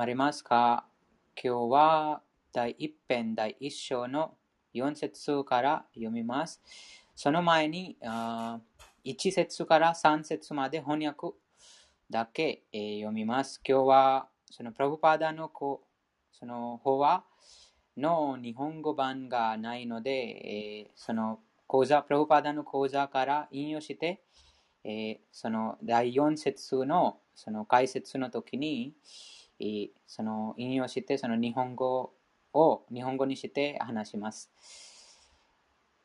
まれますか？今日は第一編第一章の4節から読みます。その前に1節から3節まで翻訳だけ、読みます。今日はそのプラブパーダのその方はの日本語版がないので、その講座、プラブパーダの講座から引用して、その第4節のその解説の時に、その引用して、その日本語を日本語にして話します。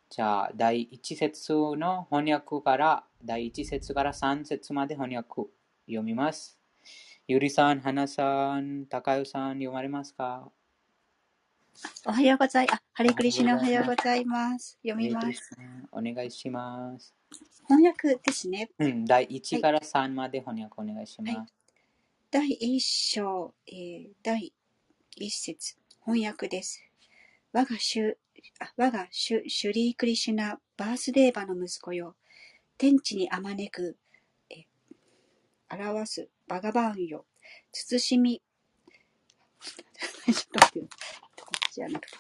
じゃあ、第1節の翻訳から第1節から3節まで翻訳読みます。ゆりさん、はなさん、たかよさん、読まれますか？おはようございます。ハレクリシナおはようございます。読みます。お願いします。翻訳ですね。うん、第1から3まで翻訳お願いします。はい、第1章、えー、第1節、翻訳です。我が主あ我が主シュリークリシュナ・バースデーバの息子よ。天地にあまねく、え、表すバガバーンよ。慎み、ちょっと待って。こっちじゃなくて。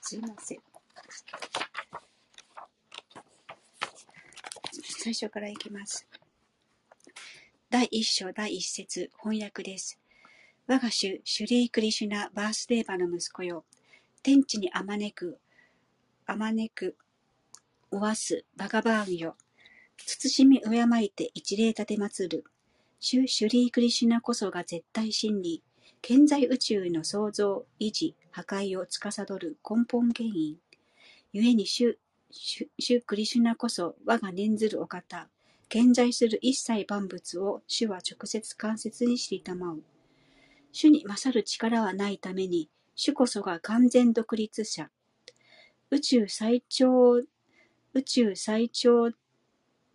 すいません。最初からいきます。第一章第一節翻訳です。我が主、シュリー・クリシュナ・バースデーバの息子よ。天地にあまねく、あまねく、おわす、バガバーンよ。慎み敬いて一礼立て祭る。主シュリー・クリシュナこそが絶対真理。健在宇宙の創造、維持、破壊を司る根本原因。故に主、主クリシュナこそ我が念ずるお方。健在する一切万物を主は直接間接に知りたまう。主に勝る力はないために、主こそが完全独立者。宇宙最長、宇宙最長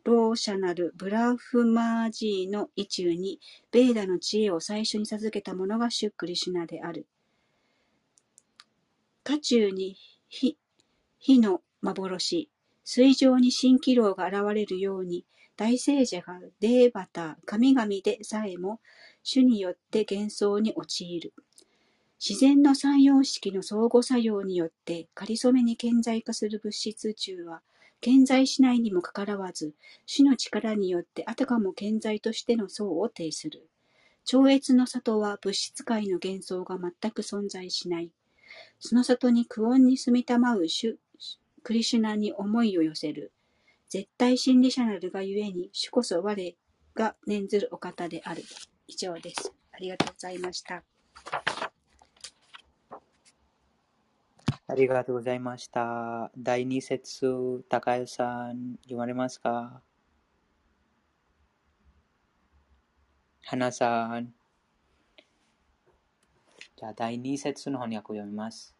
老者なるブラフマージーの意中に、ベーダの知恵を最初に授けた者がシュクリシュナである。渦中に火火の幻、水上に蜃気楼が現れるように、大聖者がデーバター、神々でさえも、主によって幻想に陥る。自然の三様式の相互作用によって仮初めに顕在化する物質中は、顕在しないにもかからわず、主の力によってあたかも顕在としての層を呈する。超越の里は物質界の幻想が全く存在しない。その里に苦音に住みたまう主、クリシュナに思いを寄せる。絶対真理者なるがゆえに、主こそ我が念ずるお方である。以上です。ありがとうございました。ありがとうございました。第二節、高谷さん、読まれますか？花さん。じゃあ、第二節の翻訳を読みます。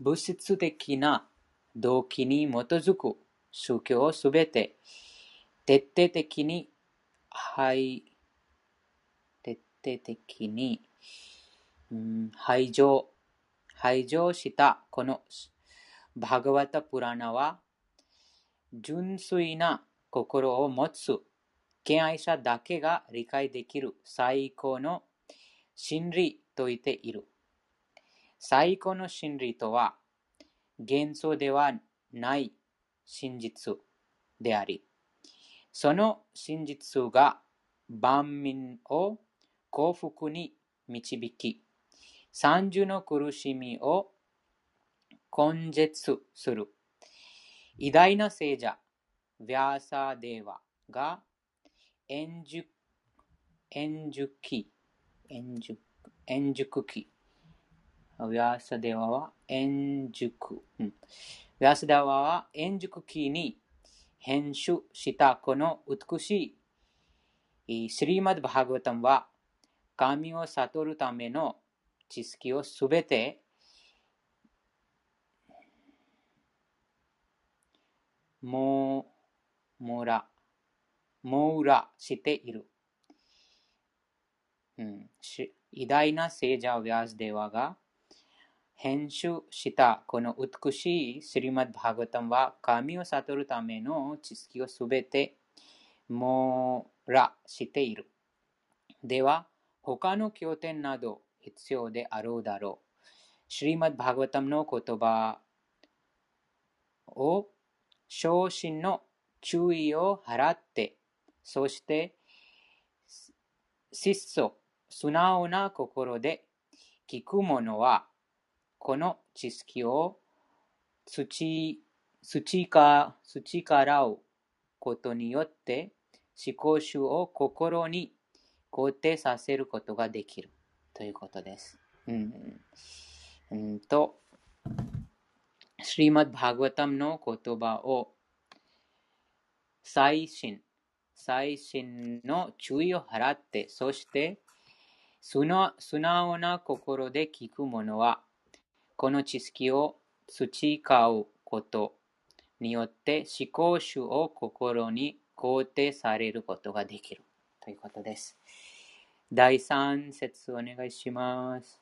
物質的な動機に基づく宗教をすべて徹底的に排徹底的に、うん、排除排除したこのバガワタプラナは純粋な心を持つ敬愛者だけが理解できる最高の真理と言っている。最高の真理とは、幻想ではない真実であり、その真実が万民を幸福に導き、三重の苦しみを根絶する。偉大な聖者、ヴィアサーデーワが円熟円熟期、円熟円熟期ヴィアサデワは円熟、うん、ヴィアサデワは円熟期に編集したこの美しいスリーマッド・バーガータムは神を悟るための知識をすべてももら、もらしている。うん、し偉大な聖者ヴィアスデワが編集したこの美しいスリマッバーガタムは神を悟るための知識をすべて網羅している。では、他の経典など必要であろうだろう。シリマッバーガタムの言葉を昇進の注意を払って、そして質素、素直な心で聞く者は、この知識を土土か土からうことによって、思考集を心に肯定させることができるということです。うん、うんと、シリマッバーガタムの言葉を最新、最新の注意を払って、そして素直な心で聞く者は、この知識を培うことによって思考主を心に肯定されることができるということです。第3節お願いします。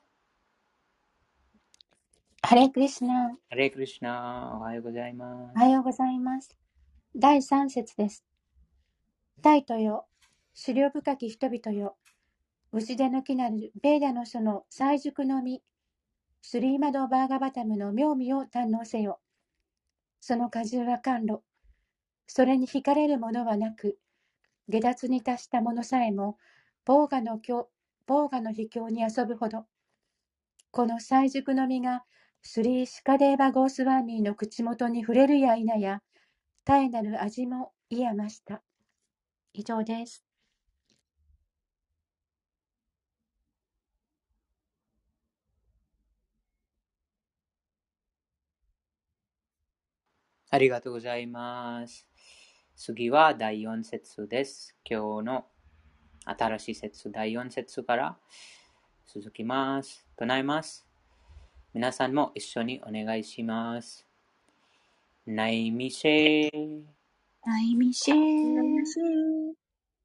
ハレクリシナ。ハレクリシナ。おはようございます。おはようございます。第3節です。タイトよ、資料深き人々よ、牛での木なるベーダの書の最熟の実、スリーマドバーガバタムの妙味を堪能せよ。その果汁は甘露。それに惹かれるものはなく、下脱に達した者さえも、ボーガのボーガの秘境に遊ぶほど。この最熟の実が、スリーシカデーバゴースワーミーの口元に触れるや否や、絶えなる味も癒ました。以上です。ありがとうございます。次は第4節です。今日の新しい節、第4節から続きます。唱えます。皆さんも一緒にお願いします。ないみせないみせ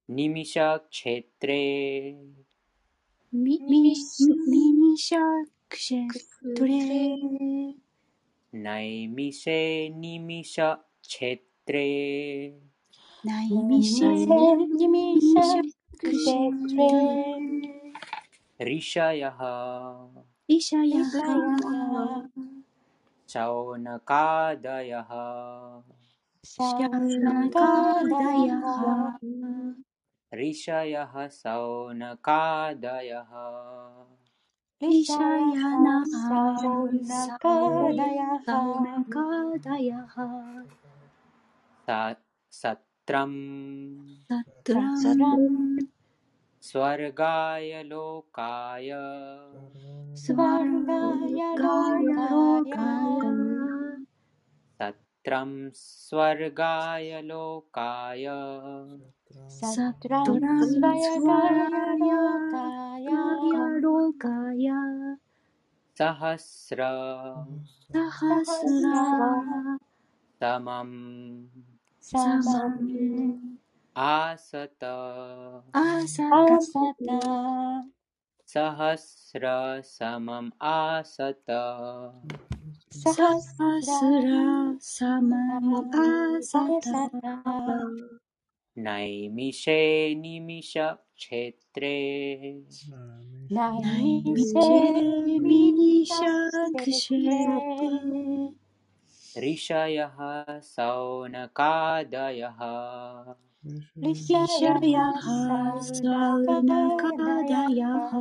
にみしゃくせてれみみみみしゃくれ नैमिषे निमिषक्षेत्रे नैमिषे निमिषक्षेत्रे ऋषयः। ऋषयः। शौनकादयः। शौनकादयः। ऋषयः शौनकादयः। दयः कादयः स सत्रं सत्र स्वर्गाय लोकाय स्वर्गाय लोकाय सत्रं स्वर्गाय लोकाय। सत्रं स्वर्गाय लोकाय। सहस्र। सहस्र। समम् आसत। आसत। सहस्रसमम् आसत आसत। नैमिषे नैमिषे निमिषक्षेत्रे ऋषयः सौनकादयः ऋषयः सौनकादयः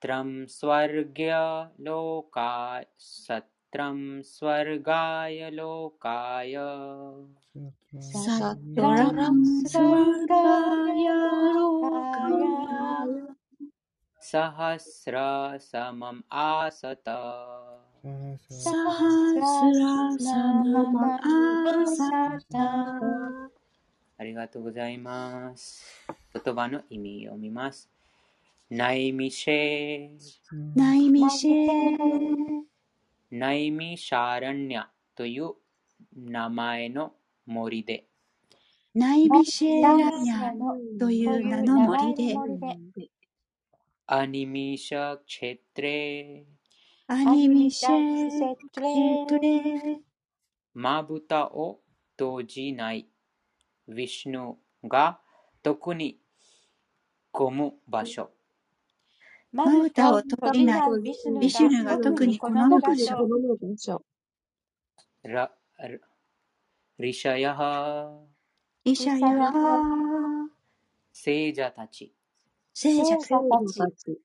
सत्रं स्वर्ग्यलोकाय सत्रं स्वर्गाय लोकाय सत्रं स्वर्गाय लोकाय सहस्रसमम् आसत सहस्रसमम् आसत ありがとうございます。言葉の意味を読みます。 ナイミシェナイミシェナイミシャランニャという名前の森でナイミシェラニャという名の森でアニミシャチェトレアニミシェトレまぶたを閉じないヴィシュヌが特に混む場所まぶたを閉じないビシュヌが特に好む場所。この場所。ラリシャヤハ。イシャヤハ。聖者たち。聖者たち。ち。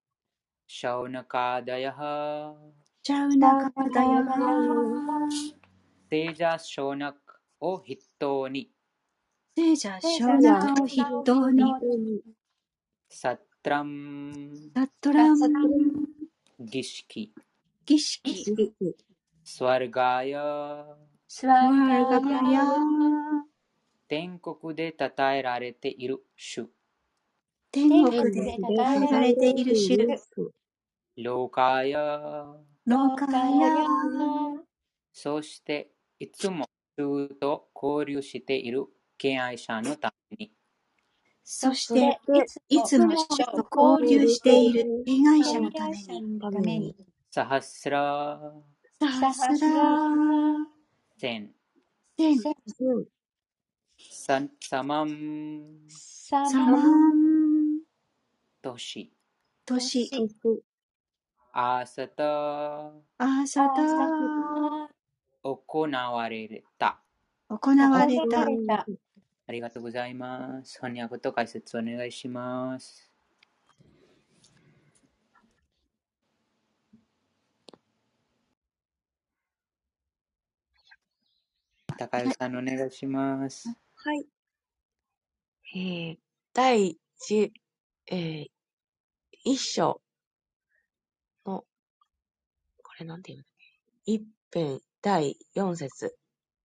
シャウナカダヤハ。シャウナカダヤハ。聖者ショーナクを筆頭に。聖者ショウナカを筆頭に。サトラン。サトラン。儀式。儀式。スワルガーヤスワワンーガヤ天国で称えられている。主。天国で称えられている主。ローカーヤロカヤそしていつも主と交流している敬愛者のためにそしていつも主と交流している被害者のために。ために。サハスラサハスラセンセンササマンササマントシ年。アーサタアーサタ行われた。行われたありがとうございます。翻訳と解説お願いします。高井さんお願いします。はい。えー、第十、えー、一章の、これなんていうの一編第四節。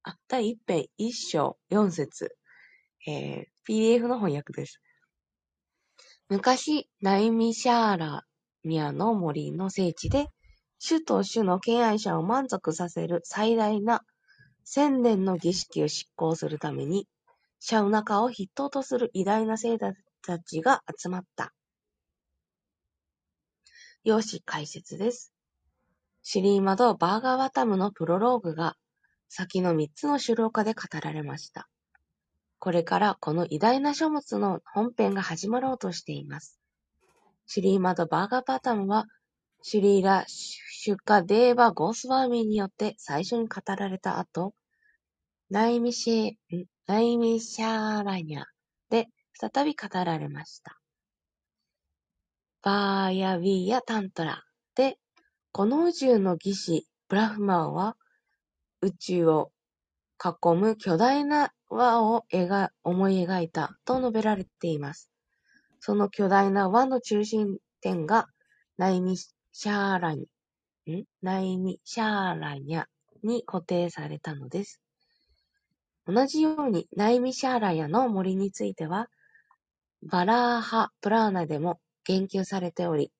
あ、第一編一章四節。えー、PDF の翻訳です。昔、ナイミシャーラミアの森の聖地で、主と主の敬愛者を満足させる最大な千年の儀式を執行するために、シャウナカを筆頭とする偉大な聖者たちが集まった。用紙解説です。シリーマド・バーガーワタムのプロローグが先の三つの主老家で語られました。これからこの偉大な書物の本編が始まろうとしています。シリーマド・バーガーパタムは、シュリーラ・シュカデーバ・ゴースワーミーによって最初に語られた後、ナイミシェ、ナイミシャーラニャで再び語られました。バーヤ・ウィーヤ・タントラで、この宇宙の義士、ブラフマンは、宇宙を囲む巨大な輪を描思い描いたと述べられています。その巨大な輪の中心点がナイミシャーラニ、ん？ナイミシャーラニャに固定されたのです。同じようにナイミシャーラヤの森については、バラーハ・プラーナでも言及されており、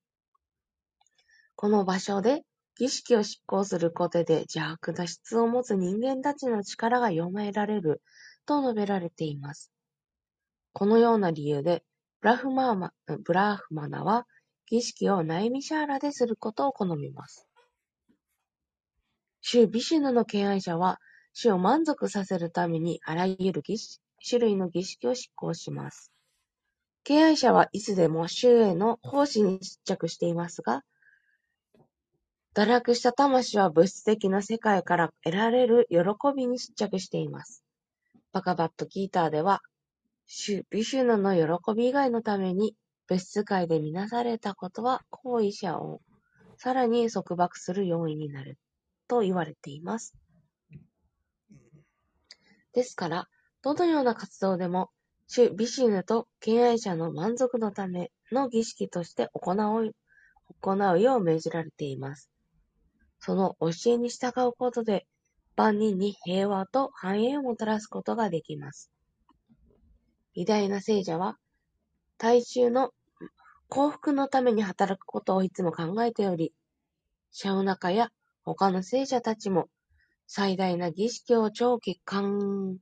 この場所で儀式を執行することで邪悪な質を持つ人間たちの力が読められると述べられています。このような理由で、ブラフマーマブラフマナは儀式をナイミシャーラですることを好みます。主ビシュヌの敬愛者は、主を満足させるためにあらゆる儀式種類の儀式を執行します。敬愛者はいつでも主への奉仕に執着していますが、堕落した魂は物質的な世界から得られる喜びに執着しています。バカバットギーターでは、主ビシュヌの喜び以外のために物質界でみなされたことは行為者をさらに束縛する要因になると言われています。ですから、どのような活動でも、主ビシュヌと敬愛者の満足のための儀式として行う行うよう命じられています。その教えに従うことで、万人に平和と繁栄をもたらすことができます。偉大な聖者は、大衆の幸福のために働くことをいつも考えており、シャウナカや他の聖者たちも、最大な儀式を長期間、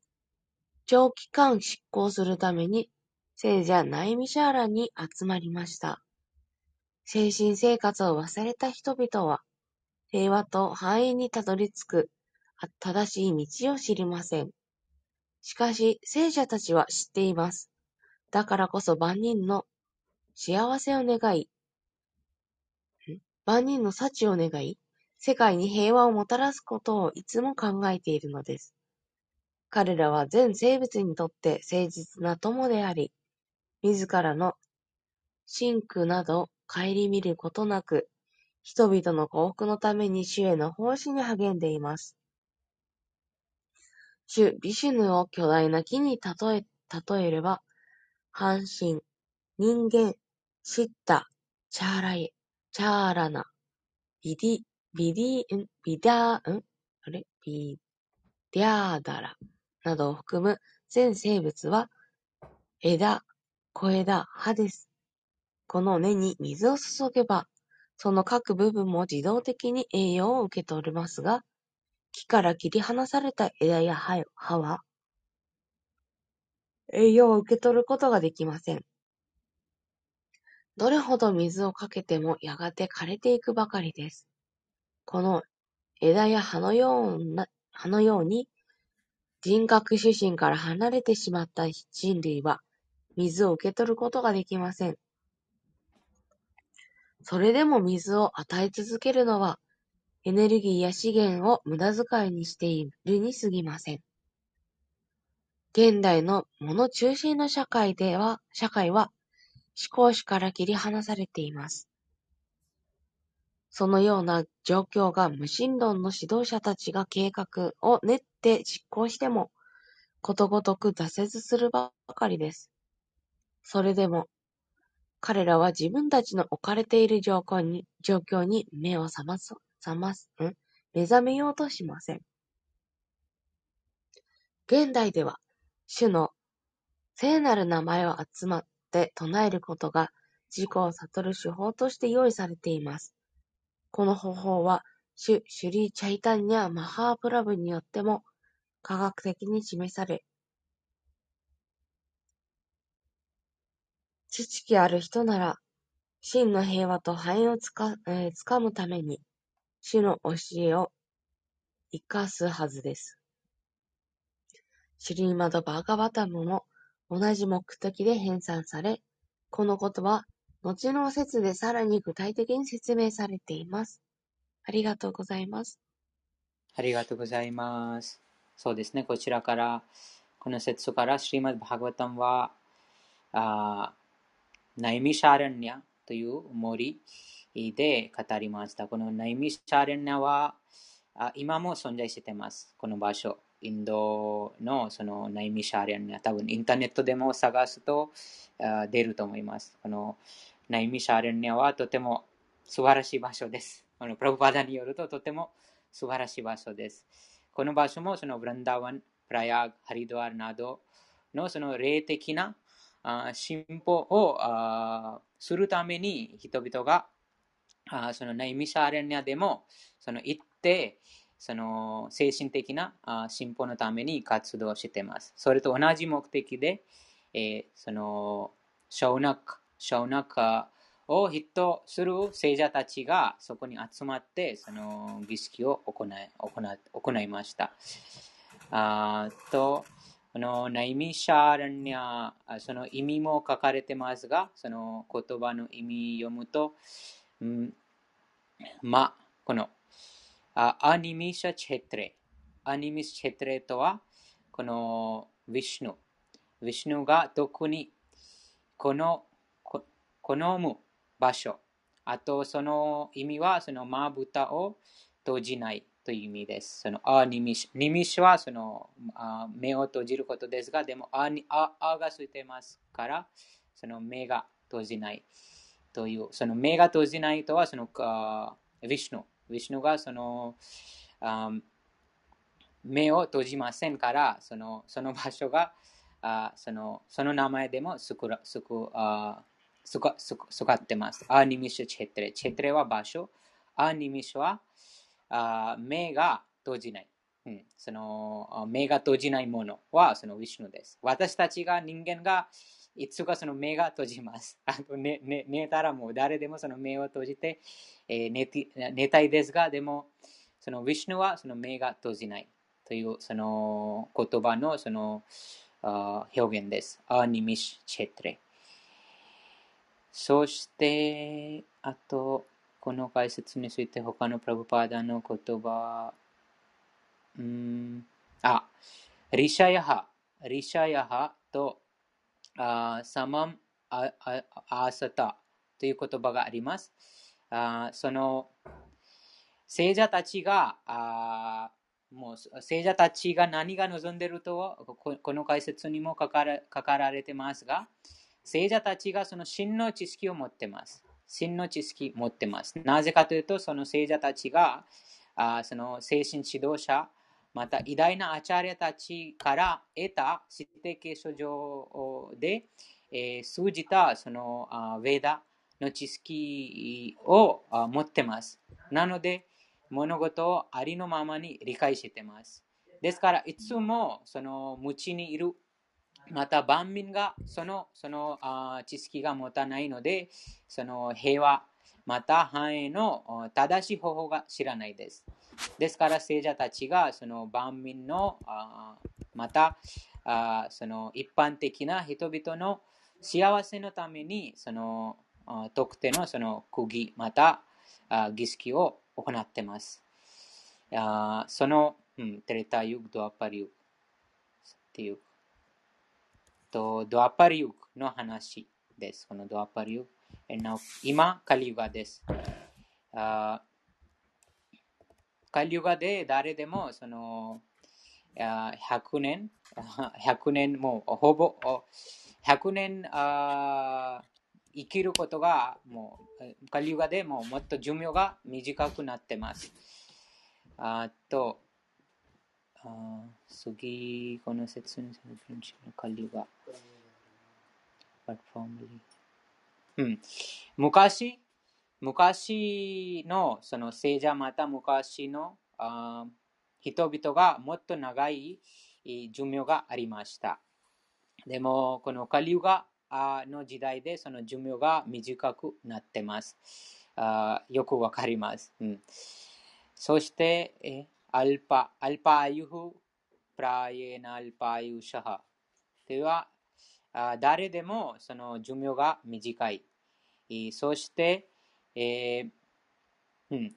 長期間執行するために、聖者ナイミシャーラに集まりました。精神生活を忘れた人々は、平和と繁栄にたどり着く正しい道を知りません。しかし、聖者たちは知っています。だからこそ万人の幸せを願い、万人の幸を願い、世界に平和をもたらすことをいつも考えているのです。彼らは全生物にとって誠実な友であり、自らの真苦などを顧みることなく、人々の幸福のために主への奉仕に励んでいます。主ビシュヌを巨大な木に例え例えれば、半身、人間、シッタ、チャーライ、チャーラナ、ビディ、ビディ、ん？ビダー、ん？あれ？ビディアーダラなどを含む全生物は、枝、小枝、葉です。この根に水を注げば、その各部分も自動的に栄養を受け取れますが、木から切り離された枝や葉は、栄養を受け取ることができません。どれほど水をかけてもやがて枯れていくばかりです。この枝や葉のような葉のように人格主神から離れてしまった人類は水を受け取ることができません。それでも水を与え続けるのは、エネルギーや資源を無駄遣いにしているに過ぎません。現代の物中心の社会では、社会は思考主から切り離されています。そのような状況が無神論の指導者たちが計画を練って実行しても、ことごとく挫折するばかりです。それでも、彼らは自分たちの置かれている状況に、状況に目を覚ます、覚ます、ん？目覚めようとしません。現代では、主の聖なる名前を集まって唱えることが自己を悟る手法として用意されています。この方法は、主シュリー・チャイタンニャ・マハープラブによっても科学的に示され、知識ある人なら、真の平和と繁栄をつか、えー、つかむために、主の教えを生かすはずです。シュリーマド・バーガバタムも同じ目的で編纂され、このことは後の説でさらに具体的に説明されています。ありがとうございます。ありがとうございます。そうですね、こちらから、この説から、シリマド・バーガバタムは、あナイミシャランニャという森で語りました。このナイミシャランニャは今も存在しています。この場所。インドのそのナイミシャランニャ。多分インターネットでも探すと出ると思います。このナイミシャランニャはとても素晴らしい場所です。このプロパダによるととても素晴らしい場所です。この場所もそのブランダワン、プラヤーグ、ハリドワーなどのその霊的な進歩をするために人々がそのナイミシャーレニアでもその行ってその精神的な進歩のために活動しています。それと同じ目的で、えそのショーナック、ショーナックをヒットする聖者たちがそこに集まってその儀式を行い行いました。あとこのナイミシャーランニャ、その意味も書かれてますが、その言葉の意味読むと、ま、このアニミシャチェトレ。アニミシチェトレとは、このヴィシュヌ。ヴィシュヌが特にこの好む場所。あと、その意味は、そのまぶたを閉じない。という意味です。そのあニミシニミシはそのあ目を閉じることですが、でもあにああがついてますから、その目が閉じないという、その目が閉じないとはそのあヴィシュヌ。ヴィシュヌがその目を閉じませんから、そのその場所があそのその名前でもすくらすくあすかすかってます。アニミシュチェトレ。チェトレは場所。アニミシュはあ目が閉じない。うん、その目が閉じないものはそのウィシュヌです。私たちが人間がいつかその目が閉じます。あと寝寝寝たらもう誰でもその目を閉じて、えー寝て寝たいですが、でもそのウィシュヌはその目が閉じないというその言葉のそのあ表現です。アニミシチェトレ。そして、あと、この解説について他のプラブパーダの言葉、うん、あ、リシャヤハ、リシャヤハとあサマンアアアーサタという言葉があります。あその聖者たちが、あもう聖者たちが何が望んでいるとここの解説にも書かれ書かられてますが、聖者たちがその真の知識を持ってます。真の知識を持ってます。なぜかというと、その聖者たちが、あその精神指導者、また偉大なアチャーリアたちから得た指定継承上で、えー通じたそのあーヴェーダの知識をあ持ってます。なので、物事をありのままに理解してます。ですから、いつもその無知にいる、また万民がそのそのあ知識が持たないので、その平和、また繁栄の正しい方法が知らないです。ですから、聖者たちがその万民のまたその一般的な人々の幸せのためにその特定のその区議また儀式を行っています。その、うん、テレタユグ、ドアパリユグっていうとドアパリユグの話です。このドアパリユグ。And now 今、カリユガです。あーカリユガで誰でもその100年、100年もうほぼ100年あ生きることがもうカリユガでももっと寿命が短くなってます。あと、あ次、この説にカリユガ。But formerly うん、昔、昔のその聖者また昔のあ人々がもっと長い寿命がありました。でも、このカリュガの時代でその寿命が短くなってます。あよくわかります。うん、そして、えアルパ、アルパアユフ、プライエナアルパアユシャハ。では、誰でもその寿命が短い。そして、えーうん、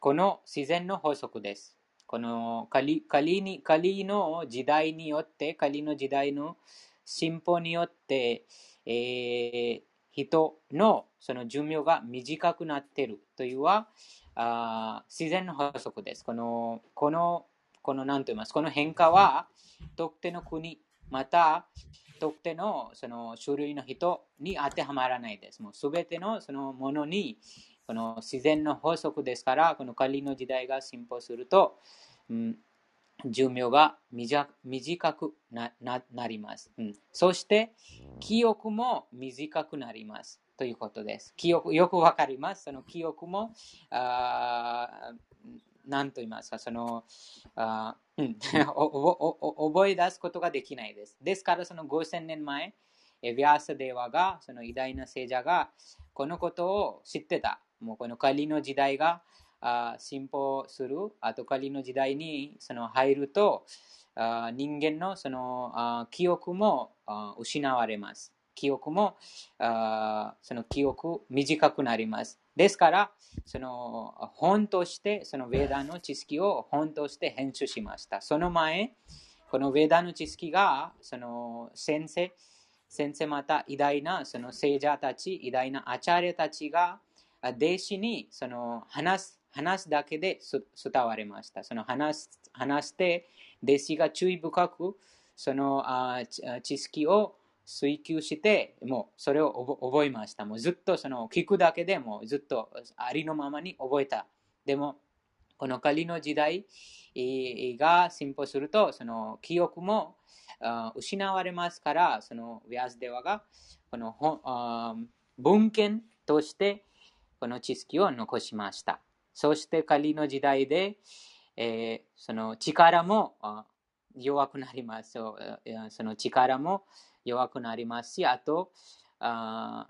この自然の法則です。このカリカリにカリの時代によって、カリの時代の進歩によって、えー人のその寿命が短くなっているというはあ自然の法則です。この、この、この、なんと言いますこの変化は特定の国、また特定のその種類の人に当てはまらないです。もうすべてのそのものにこの自然の法則ですから、この仮の時代が進歩すると、うん、寿命が短短くなななります、うん。そして、記憶も短くなります。ということです。記憶、よくわかります。その記憶も、あなんと言いますか、その、あ 覚え出すことができないです。ですから、その5000年前、えヴィアーサデーワが、その偉大な聖者が、このことを知ってた。もうこの仮の時代があ進歩する、あと仮の時代にその入ると、あ人間のそのあ記憶もあ失われます。記憶もあその記憶短くなります。ですから、その本として、そのヴェーダの知識を本として編集しました。その前、このヴェーダの知識が、その先生、先生また偉大なその聖者たち、偉大なアチャーリアたちが、弟子にその話す話すだけで伝われました。その話話して、弟子が注意深くそのあ知識を追求して、もうそれを覚えました。もうずっとその聞くだけでもずっとありのままに覚えた。でも、この仮の時代が進歩すると、その記憶も失われますから、そのヴィアスデワがこの文献としてこの知識を残しました。そして仮の時代で、えーその力も弱くなります。そうえーその力も弱くなりますし、あと、あ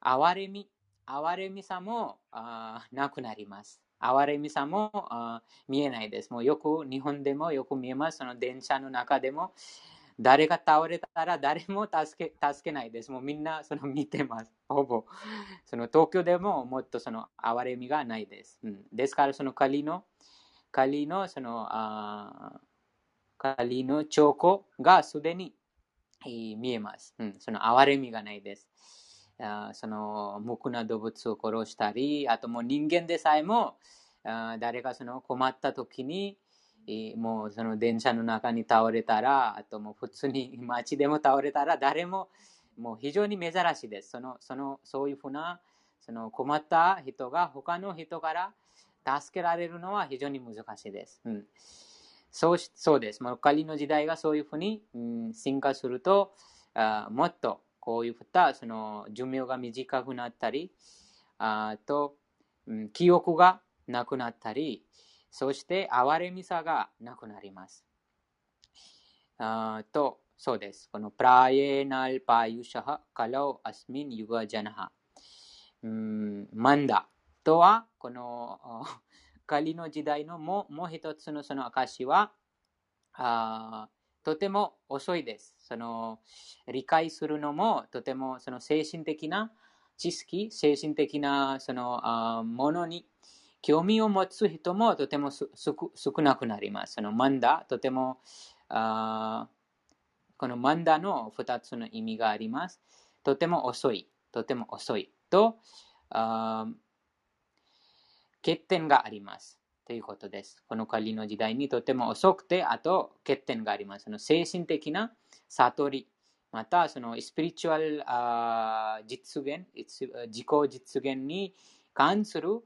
哀れみ、哀れみさもあなくなります。哀れみさもあ見えないです。もうよく日本でもよく見えます。その電車の中でも誰が倒れたら誰も助け助けないです。もうみんなその見てます。ほぼ。その東京でももっとその哀れみがないです。うん、ですからその仮の、仮のそのあ仮の兆候がすでに見えます。うん、その哀れみがないです。あその無垢な動物を殺したり、あともう人間でさえもあ誰かその困った時に、もうその電車の中に倒れたら、あともう普通に街でも倒れたら誰ももう非常に珍しいです。そのそのそういうふうなその困った人が他の人から助けられるのは非常に難しいです。うん、そうそうです。もう仮の時代がそういうふうに、うん、進化するとあ、もっとこういったその寿命が短くなったり、あと、うん、記憶がなくなったり、そして哀れみさがなくなります。あと、そうです。このプラエナルパユシャハカロアスミンユガジャナハ。マンダとは、この 仮の時代のももう一つのその証はあとても遅いです。その理解するのもとてもその精神的な知識、精神的なそのあものに興味を持つ人もとても少なくなります。そのマンダ、とてもあこのマンダの2つの意味があります。とても遅い、とても遅いとあ欠点があります。ということです。この仮の時代にとても遅くて、あと欠点があります。その精神的な悟り、またそのスピリチュアル実現、自己実現に関する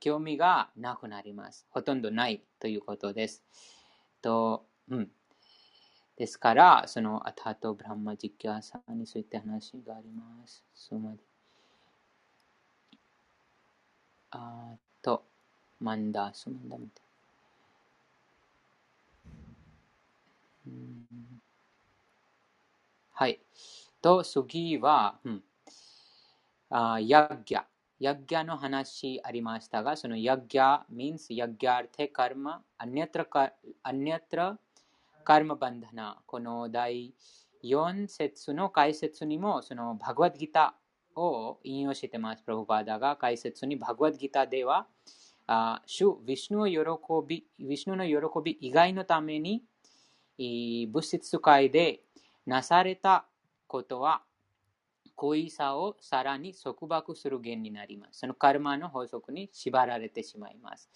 興味がなくなります。ほとんどないということです。とうん、ですから、そのアタとブランマジキャーさんにそういった話があります。そまであと、manda sumandam. はい。と、次は、うん、あヤッギャ。ヤッギャの話ありましたが、そのヤッギャ means ヤッギャーテカルマ、アニャトラカアニャトラカルマバンダナ。この第4節の解説にも、そのバグワッドギターを引用してます。プロバーダが解説にバグワッドギターでは、あ主、ヴィシュの喜び、ヴィシュの喜び以外のために、物質界でなされたことは、恋さをさらに束縛する原因になります。そのカルマの法則に縛られてしまいます。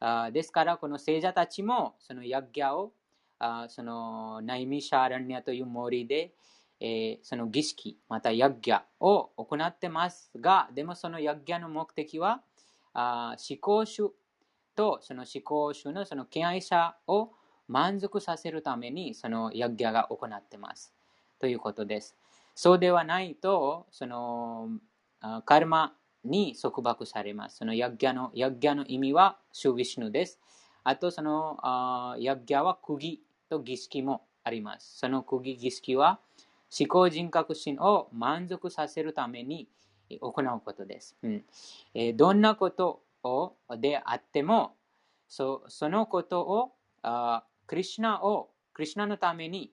あですから、この聖者たちも、そのヤッギャを、あそのナイミシャーランニャという森で、えー、その儀式、またヤッギャを行ってますが、でもそのヤッギャの目的は、あ思考主とその思考主のその敬愛者を満足させるためにそのヤッギャが行ってます。ということです。そうではないと、そのカルマに束縛されます。そのヤッギャのヤッギャの意味はシュビシュヌです。あとそのあヤッギャは釘と儀式もあります。その釘儀式は思考人格心を満足させるために行うことです。うんえー、どんなことをであっても、そそのことをあクリュナを、クリュナのために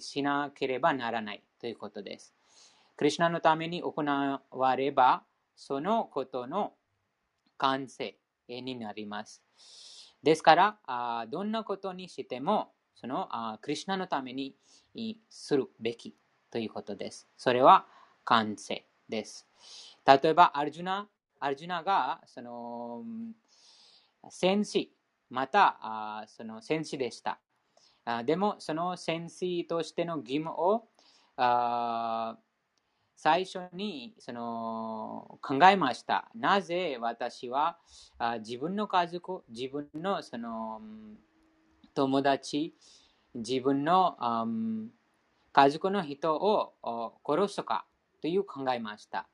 しなければならないということです。クリュナのために行われば、そのことの完成になります。ですから、あどんなことにしても、そのあクリュナのためにするべきということです。それは完成です。例えば、アルジュナ、アルジュナが、その、戦士、また、あその戦士でした。あでも、その戦士としての義務を、あ最初にその考えました。なぜ私はあ自分の家族、自分のその友達、自分の、うん、家族の人を殺すかという考えました。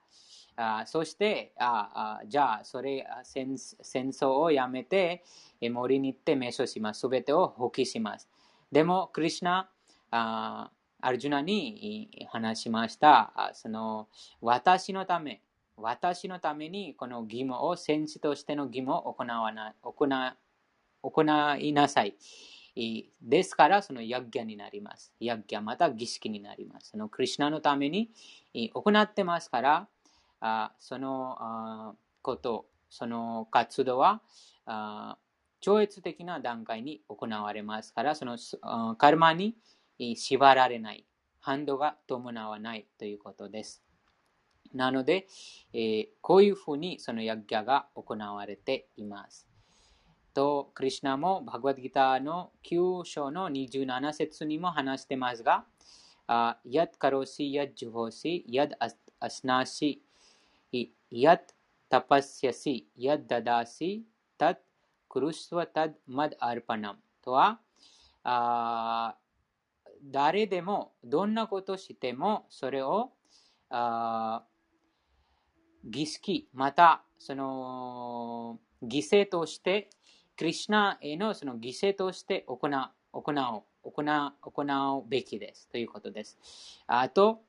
あそしてああ、じゃあ、それ戦、戦争をやめて、森に行って瞑想します。すべてを放棄します。でも、クリュナあアルジュナに話しました。その私のため、私のためにこの義務を、戦士としての義務を行わな行行いなさい。ですから、そのヤッギャになります。ヤッギャまた儀式になります。そのクリュナのために行ってますから、あそのあこと、その活動はあ超越的な段階に行われますから、そのカルマに縛られない、反動が伴わないということです。なので、えーこういうふうにそのヤッギャが行われています。と、クリシナもバグワッドギターの9章の27節にも話してますが、あヤッカロシ、ヤッジュホシ、ヤッアスナシ、ヤッタパスヤシ、ヤッダダシ、タックルスワタッマドアルパナムとは、誰でもどんなことしてもそれをあ儀式またその犠牲としてクリシナへのその犠牲として行う行う行う行うべきですということです。あと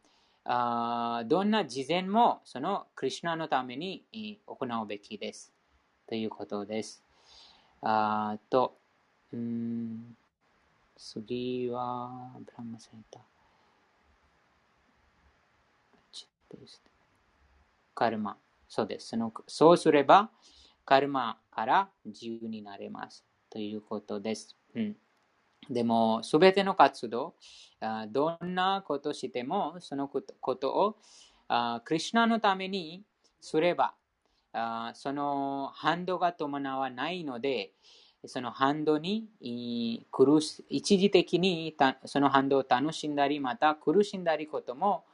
あどんな事前もそのクリシナのために行うべきですということです。あと、うん次は、ブラマサイター。カルマ。そうです。そのそうすれば、カルマから自由になれます。ということです。うん、でも、すべての活動、どんなことしても、そのことをクリュナのためにすれば、その反動が伴わないので、その反動に苦し一時的にその反動を楽しんだり、また苦しんだりことも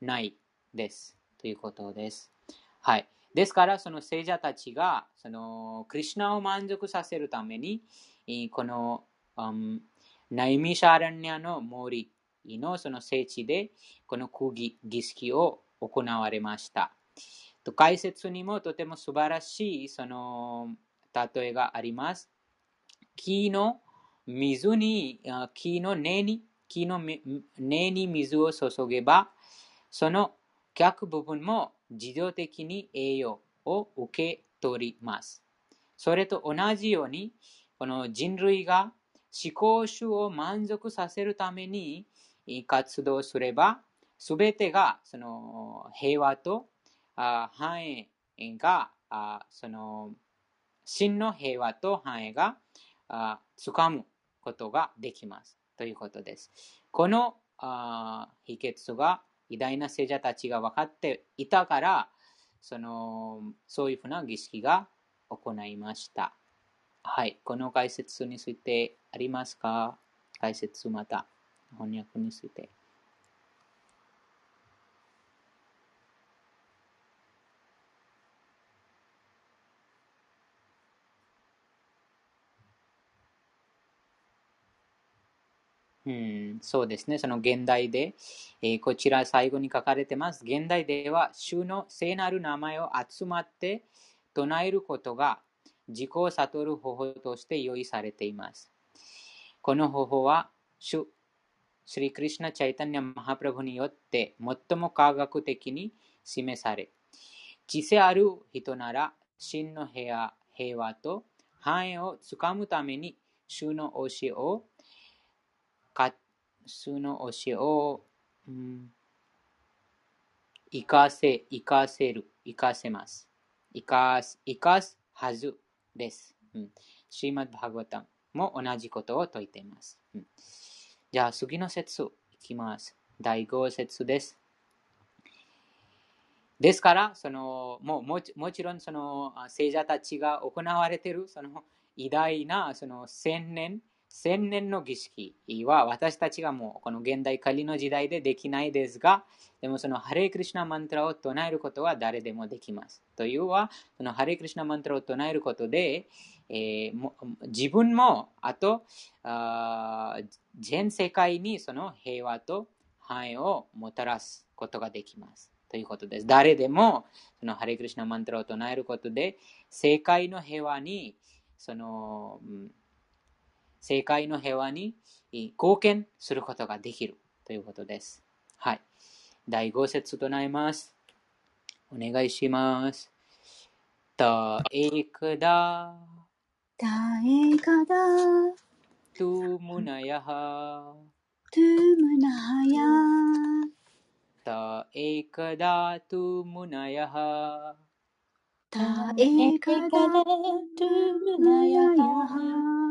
ないです。ということです。はい。ですから、その聖者たちが、そのクリュナを満足させるために、この、um、ナイミシャアラニアの森のその聖地で、この空儀儀式を行われました。と解説にもとても素晴らしいその例えがあります。木の水に、木の根に、木の根に水を注げば、その逆部分も自動的に栄養を受け取ります。それと同じように、この人類が思考主を満足させるために活動すれば、すべてがその平和と繁栄が、その真の平和と繁栄がつかむことができます。ということです。この秘訣が偉大な聖者たちが分かっていたから、そのそういうふうな儀式が行いました。はい。この解説についてありますか？解説また翻訳について。うん、そうですね。その現代で、えー、こちら最後に書かれてます。現代では、主の聖なる名前を集まって唱えることが自己を悟る方法として用意されています。この方法は、主、スリクリシナ・チャイタニア・マハプラブによって最も科学的に示され、知性ある人なら真の平和平和と繁栄をつかむために主の教えを主の教えを、うん、生かせ、生かせる、生かせます。生かす、生かすはずです。うん、シーマッバーガタンも同じことを説いています。うん、じゃあ次の説いきます。第5節です。ですから、そのもももちろんその聖者たちが行われているその偉大なその千年、千年の儀式は私たちがもうこの現代仮の時代でできないですが、でもそのハレイクリシナマントラを唱えることは誰でもできます。というは、そのハレイクリシナマントラを唱えることで、えー、自分も、あとあ、全世界にその平和と繁栄をもたらすことができます。ということです。誰でもそのハレイクリシナマントラを唱えることで、世界の平和にその、世界の平和に貢献することができるということです。はい。第5節となります。お願いします。たえくだ、たえかだ、とむなやは、トゥムナハヤ、たえくだ、とむなやは、たえかだ、トゥムナヤハ、た、フタグナヤハ、タタグナヤハ、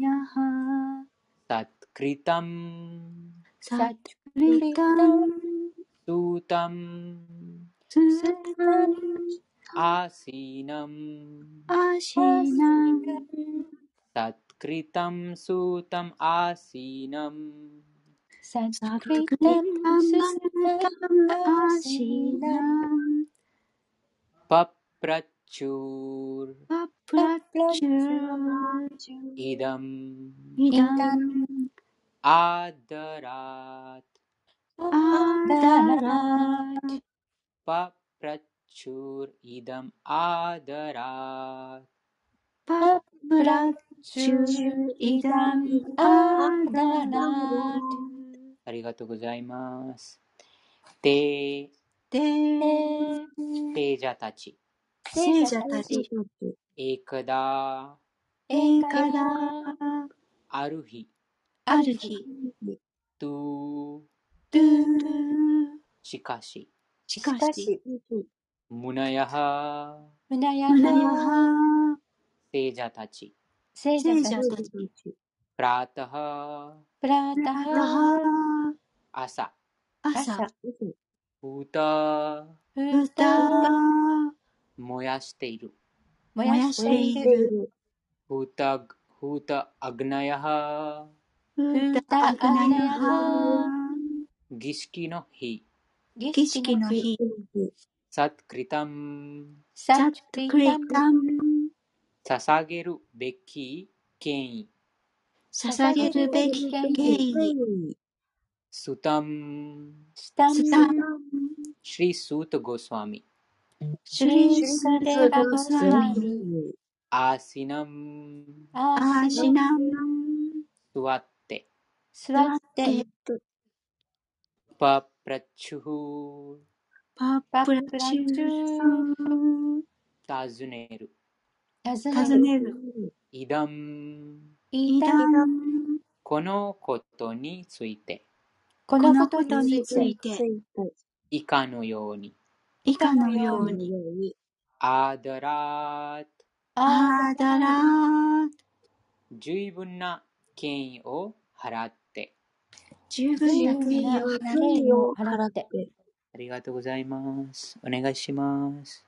ヤハ、サックリタム、ササト आसीनम्। आसीनम् सत्कृतं सुतम् आसीनम्। आसीन पप्रचूर् इदम्। आदरात्। आदरात्। ム、アシナン、サックリタム、スータム、アシナム、ササクリクリタム、タスン、アシナン、パプラチュール、イダム、アダラありがとうございます。で、で、聖者たち、聖者たち、エクダ、エカダ、ある日、ある日、トゥ、ドゥ、しかし、し。かし、ムナヤハ、ムナヤハ、ハ、聖者たち、聖者聖たち、プラタハ、プラタラハ、ハ、朝、朝、歌。タ、燃やしている。燃燃ややしてている。る、フタ、フタ、アグナヤハ、歌アグナヤハ、儀式の日、儀式の日、サックリタム、ササックリタム、捧げるべき権威、捧げるべき敬意、スタム、スタスタン、シリスートゴスワミ、シュリスレバゴスワミ、アーシナム、アアーシナン、座って、座って、パプラチュー、パパププララチュー、尋ねる、尋尋ねる、ねる、イダム、イダイダン、このことについて、ここののことにについて、以下のように、以下のように、アーダラート、あアダラー、十分な権威を払って、十分な敬意を払って、敬を払って、ありがとうございます。お願いします。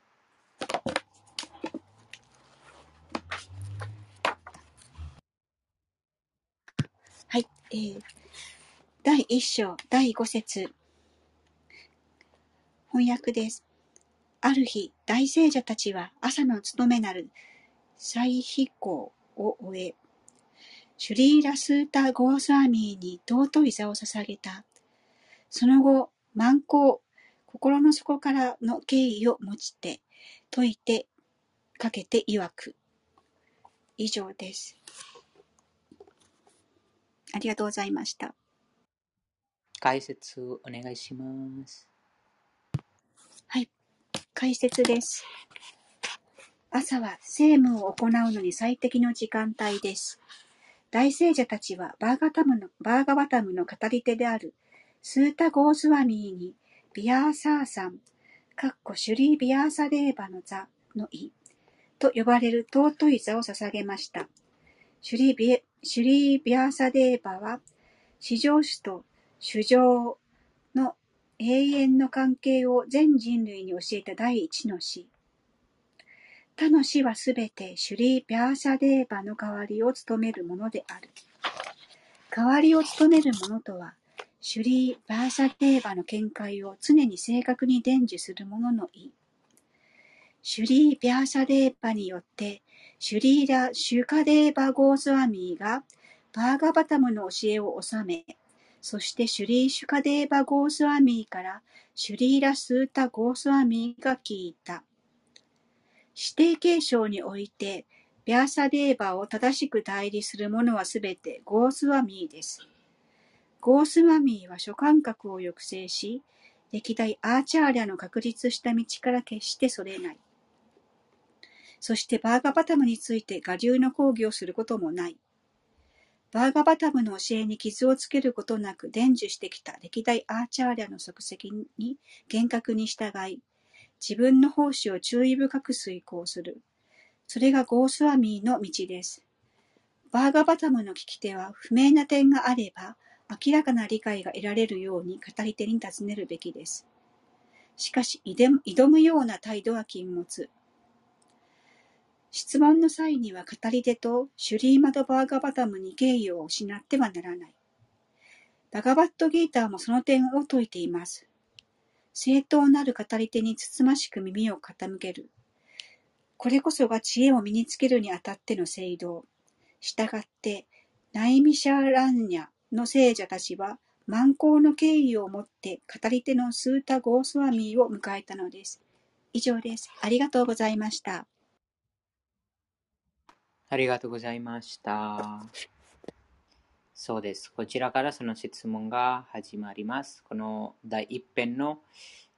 はい、えー、第一章、第五節。翻訳です。ある日、大聖者たちは朝の務めなる再飛行を終え、シュリーラスータ・ゴースワミーに尊い座を捧げた。その後、満行、心の底からの敬意を持ちて、説いて、かけて曰く。以上です。ありがとうございました。解説お願いします。解説です。朝は政務を行うのに最適の時間帯です。大聖者たちはバーガタムのバーガバタムの語り手であるスータ・ゴースワミーにビアーサーさん、かっこシュリー・ビアーサデーバの座の意と呼ばれる尊い座を捧げました。シュリービシュリー・ビアーサデーバは、至上主と主上の永遠の関係を全人類に教えた第一の詩。他の詩はすべてシュリー・ビャーシャデーバの代わりを務めるものである。代わりを務めるものとは、シュリー・バーシャデーバの見解を常に正確に伝授する者の意。シュリー・ビャーシャデーバによって、シュリーラ・シュカデーバ・ゴースワミーがバーガバタムの教えを収め、そしてシュリー・シュカデーバ・ゴースワミーからシュリーラ・スータ・ゴースワミーが聞いた。指定継承において、ビャーサデーバを正しく代理するものはすべてゴースワミーです。ゴースワミーは諸感覚を抑制し、歴代アーチャーリャの確立した道から決してそれない。そしてバーガバタムについて我流の講義をすることもない。バーガバタムの教えに傷をつけることなく伝授してきた歴代アーチャーリャの足跡に厳格に従い、自分の奉仕を注意深く遂行する。それがゴースワミーの道です。バーガバタムの聞き手は不明な点があれば、明らかな理解が得られるように語り手に尋ねるべきです。しかし、挑むような態度は禁物。質問の際には語り手とシュリーマド・バーガバタムに敬意を失ってはならない。バガバットギーターもその点を説いています。正当なる語り手につつましく耳を傾ける。これこそが知恵を身につけるにあたっての聖堂。したがって、ナイミシャーランニャの聖者たちは、満行の敬意をもって語り手のスータ・ゴースワミーを迎えたのです。以上です。ありがとうございました。ありがとうございました。そうです。こちらからその質問が始まります。この第一編の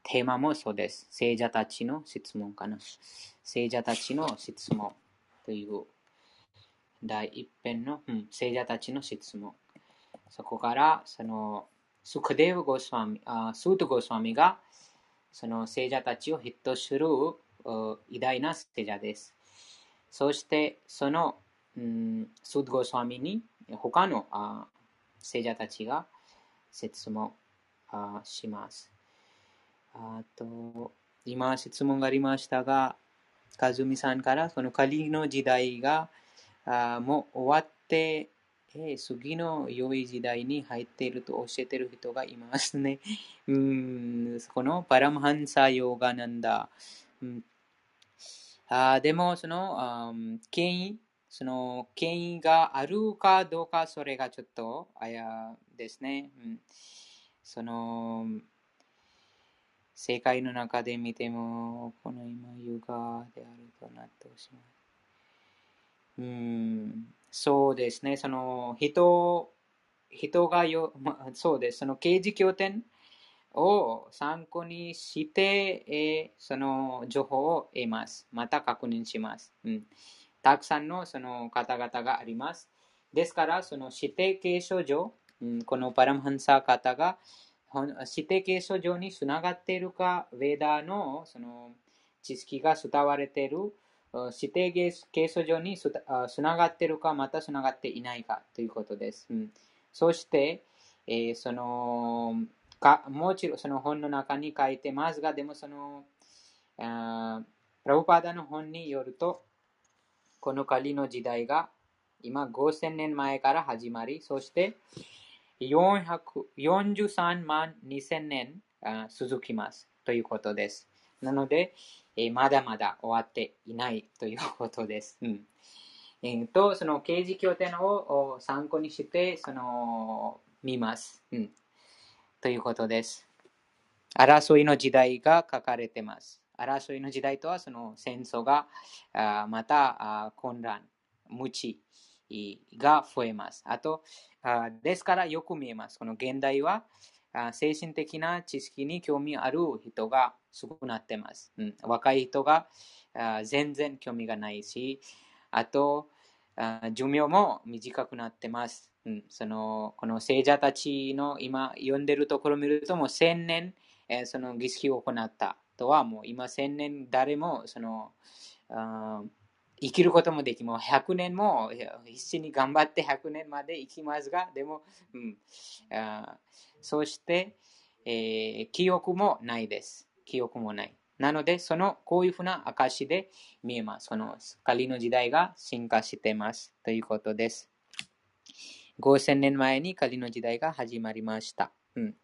テーマもそうです。聖者たちの質問かな。聖者たちの質問という第一編の、うん、聖者たちの質問。そこからそのスクデーブ・ゴスワミ、あスート・ゴスワミがその聖者たちをヒットする偉大な聖者です。そしてその、うん、スート・ゴスワミに他のあ聖者たちが質問あします。あと、今質問がありましたが、かずみさんからその仮の時代があもう終わって、え次の良い時代に入っていると教えている人がいますね。うん、このパラムハンサヨーガナンダ。うんあでも、その、権威、その権威があるかどうか、それがちょっとあやですね。うん、その、世界の中で見ても、この今、ユガであるとなってしまう。うん、そうですね。その人、人がよ、ま、そうです。その刑事拠点を参考にして、えその情報を得ます。また確認します。うん、たくさんのその方々があります。ですから、その指定継承上、ん、このパラムハンサー方が指定継承上につながっているか、ウェーダーのその知識が伝われている、指定継承上につながっているか、またつながっていないかということです。うん、そして、えー、そのかもちろんその本の中に書いてますが、でもその、あラブパーダの本によると、この仮の時代が今5000年前から始まり、そして43万2000年続きますということです。なので、えまだまだ終わっていないということです。うんえー、と、その刑事拠点を参考にして、その、見ます。うんということです。争いの時代が書かれてます。争いの時代とはその戦争がまた混乱、無知が増えます。あと、ですからよく見えます。この現代は精神的な知識に興味ある人が少なっています。うん、若い人が全然興味がないし、あと、寿命も短くなってます。うん、そのこの聖者たちの今読んでるところを見るともう千年、えー、その儀式を行ったとはもう今千年誰もその生きることもできもう100年も必死に頑張って100年まで生きますがでも、うん、あそして、えー、記憶もないです記憶もないなので、そのこういうふうな証で見えます。その仮の時代が進化してますということです。5000年前に仮の時代が始まりました。うん、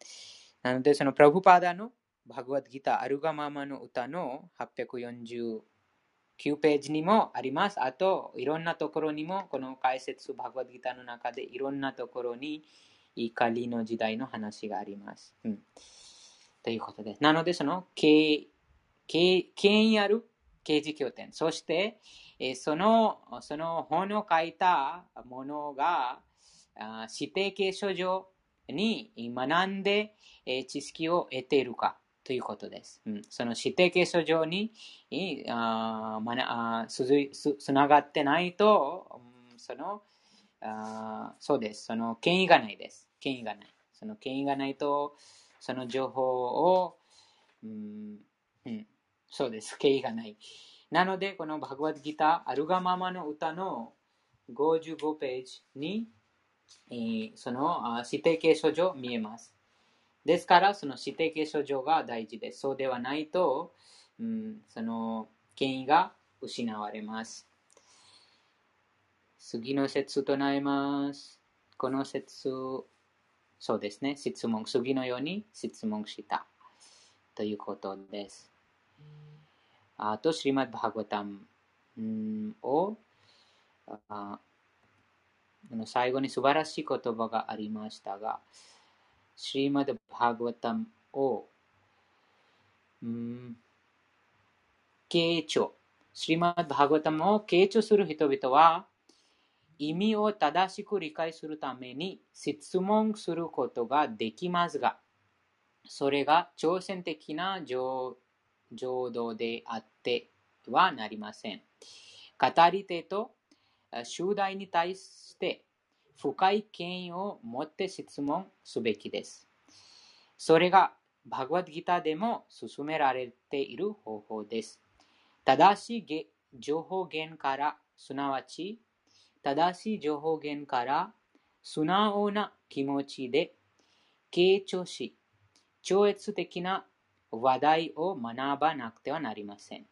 なので、そのプラブパーダのバグワッドギターアルガママの歌の849ページにもあります。あと、いろんなところにも、この解説バグワッドギターの中でいろんなところに怒りの時代の話があります。うん、ということです。なので、その権威ある刑事拠点、そして、えそのその本を書いたものが指定継承上に学んでえ知識を得ているかということです。うん、その指定継承上にあ、まなあ、つながってないと、うん、そのあそうです。その権威がないです。権威がない。その権威がないと、その情報を、うん、うん、そうです。権威がない。なので、このバグワッドギター、アルガママの歌の55ページに、その指定継承上見えます。ですから、その指定継承上が大事です。そうではないと、うん、その権威が失われます。次の説となります。この説、そうですね、質問、次のように質問したということです。あと、シリマッバーガタムをあ最後に素晴らしい言葉がありましたが、シリマッバーガタムを、うん、傾聴。シリマッバーガタムを傾聴する人々は、意味を正しく理解するために質問することができますが、それが挑戦的な情動であってはなりません。語り手と集題に対して深い権威を持って質問すべきです。それがバグワッドギターでも進められている方法です。正しい情報源から、すなわち正しい情報源から素直な気持ちで傾聴し、超越的な話題を学ばなくてはなりません。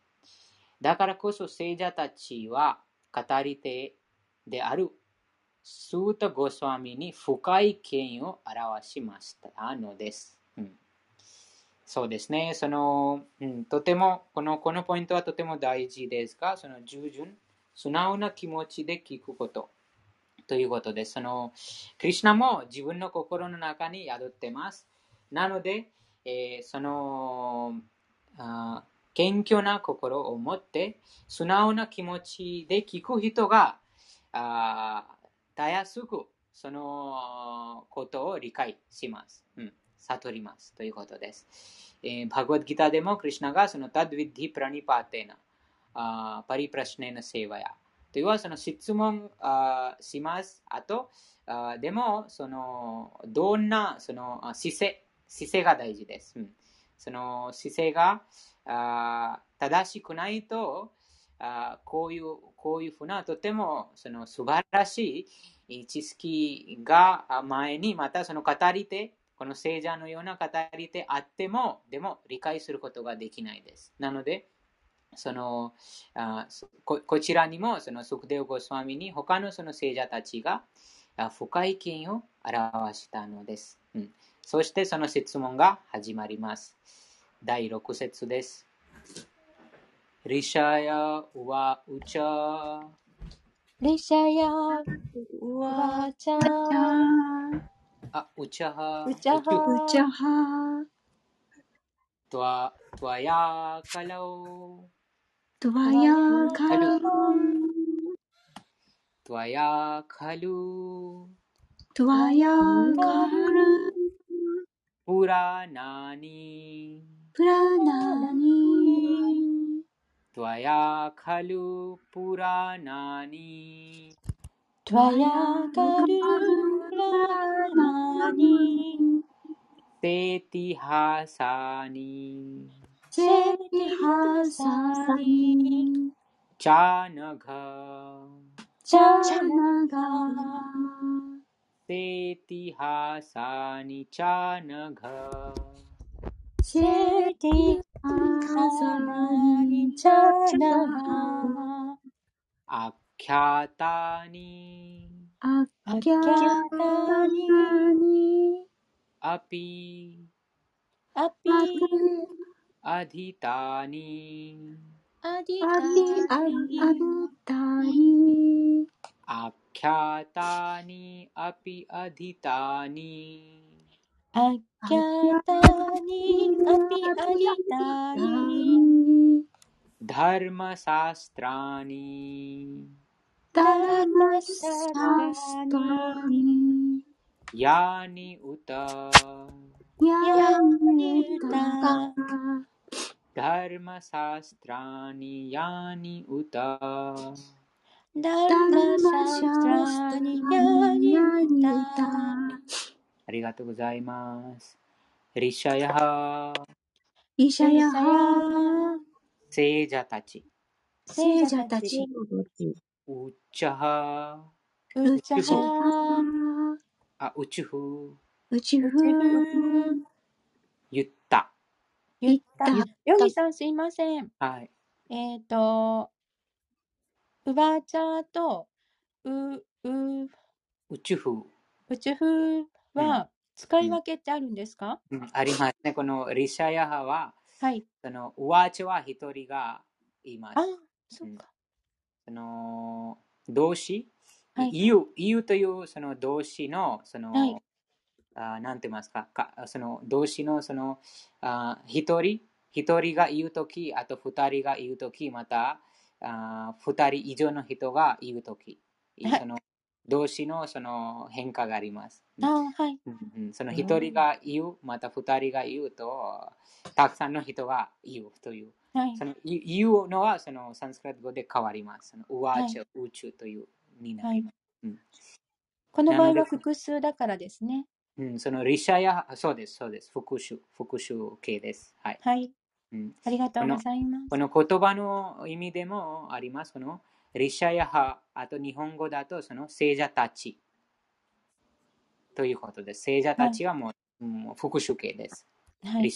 だからこそ聖者たちは語り手であるスータ・ゴスワミに深い権威を表しましたのです。うん、そうですね。その、うん、とてもこの、このポイントはとても大事ですが、その従順、素直な気持ちで聞くことということです。その、クリュナも自分の心の中に宿ってます。なので、えー、そのあ謙虚な心を持って素直な気持ちで聞く人があたやすくそのことを理解します。うん、悟りますということです。えー、バグワッドギターでもクリュナがそのタドヴィディプラニパーテナあパリプラシネのセーワやというはその質問あします。あとあでもそのどんなその姿勢姿勢が大事です。うん、その姿勢があ正しくないとあこういうこういうふうなとてもその素晴らしい知識が前にまたその語り手この聖者のような語り手あってもでも理解することができないです。なのでそのあここちらにもそのスクデウゴスワミに他のその聖者たちが深い権を表したのです。うんそしてその質問が始まります。第6節です。リシャヤウワウチャリシャヤウワチ त्वया खलु पुराणानि। त्वया पुराणानि। तेतिहासानि तेतिहासानि चानघ चानघ तेतिहासानि चानघ City Kasani Chadama Akhyatani Akhyatani Api Api Adhitani Adhitani Akhyaatani api adhitani अज्ञातानि अपि अनितानि धर्मशास्त्राणि धर्मशास्त्राणि यानि यानी यानि उत धर्मशास्त्राणि यानि उत उत ありがとうございます。リシャヤイシャヤイシャヤハ聖者たち、聖者たちウッチャハウチャウチャハハあ、ウチフ宇宙言った。言った言っ。ヨギさんすいません。はい。えっ、と、ウバチャとウ、ウ、ウチフ、ウチフは使い分けってあるんですか、うん。ありますね。このリシャヤハは、はい。そのウワチは一人がいます。あ。、そっか。その動詞、はい。言う、言うというその動詞の、その、はい。あなんて言いますか？か、その動詞のそのあ一人、一人が言うとき、あと二人が言うとき、またあ二人以上の人が言うとき、はい。その動詞のその変化があります。あ、はい。その一人が言う、また二人が言うと、たくさんの人が言うという。はいそ。の言言うのはそのサンスクリット語で変わります。そのウワーチ、宇宙というになはいります。うんこの場合は複数だからですね。うん、そのリシャや、そうです、そうです。復習、復習形です。はい。はい。うん、ありがとうございます。この言葉の意味でもあります。このリシャヤハ、あと日本語だとその聖者たちということです。聖者たちはもう、もう復習形です。はい。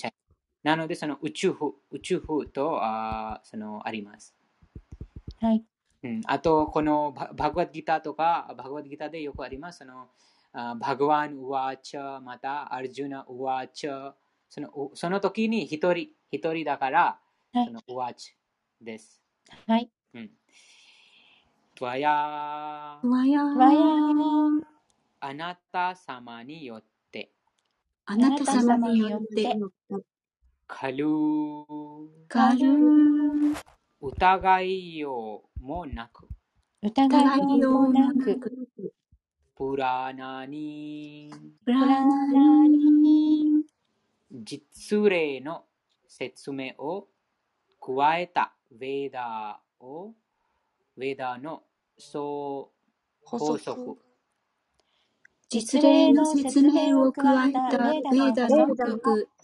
なので、その宇宙風、宇宙風とあーそのあります。はい。うん、あと、このババグワッドギターとか、バグワッドギターでよくあります。そのあバグワン・ウワーチャー、またアルジュナ・ウワーチャー。そのうその時に一人、一人だから、はいそのウワーチです。はい。うん。わやわやわやー。あなた様によって、あなた様によって。かるかる疑いようもなく、疑いようもなく、プラナにプラナに実例の説明を加えたウェーダーを、ウェーダーの総法則、実例の説明を加えたベーダの法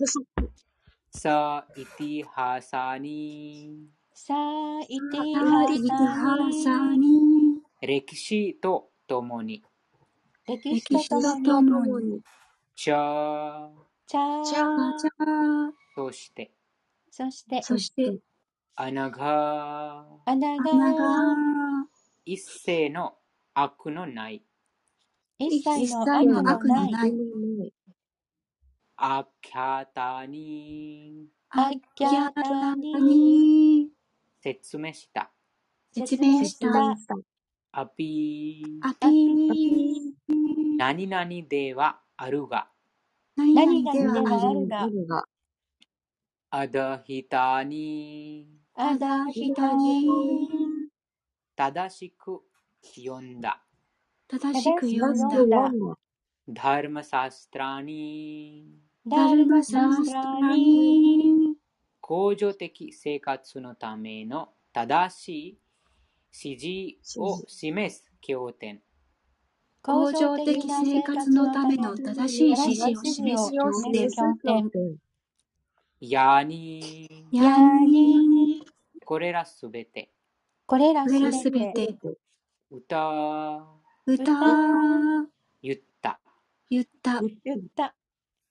則サイティハサに。サイティアリティハハササニに。歴史とともに、歴歴史史ととともに、ともに。チャー、チャチャー、そして、そして、そして。アナガアナガ穴が一世の悪のない、一切の悪のない、悪のない。アキャタにアキャタタにに説明した。説明した。アピー、アピー。何々ではあるが、何何々では々ではああるるが、アダヒタに。アダヒタにに、正しく読んだ。正しく読んだダルマサストラにダルマサストラに、向上的生活のための正しい指示を示す経典。向上的生活のための正しい指示を示す経典経典。やに、やにこれらすべて、これらこれらすべて、すべて歌、歌言った。言った言った。あ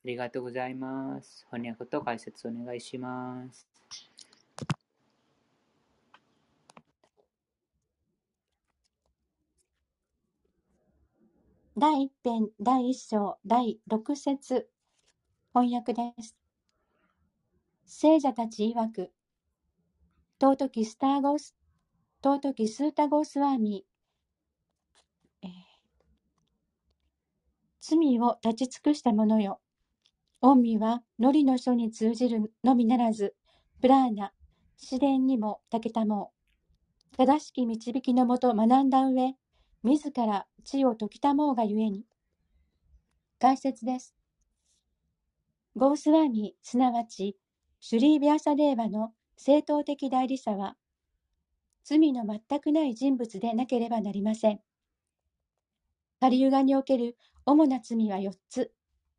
りがとうございます。翻訳と解説お願いします。第一編、第一章、第六節。翻訳です。聖者たち曰く、尊きスターゴス、尊きスータゴスワミ、えー罪を立ち尽くした者よ。御身は、ノリの書に通じるのみならず、プラーナ、試練にもたけたもう。正しき導きのもと学んだ上、自ら地を解きたもうがゆえに。解説です。ゴースワミ、すなわち、シュリービアサデーバの正当的代理者は、罪の全くない人物でなければなりません。カリユガにおける主な罪は4つ、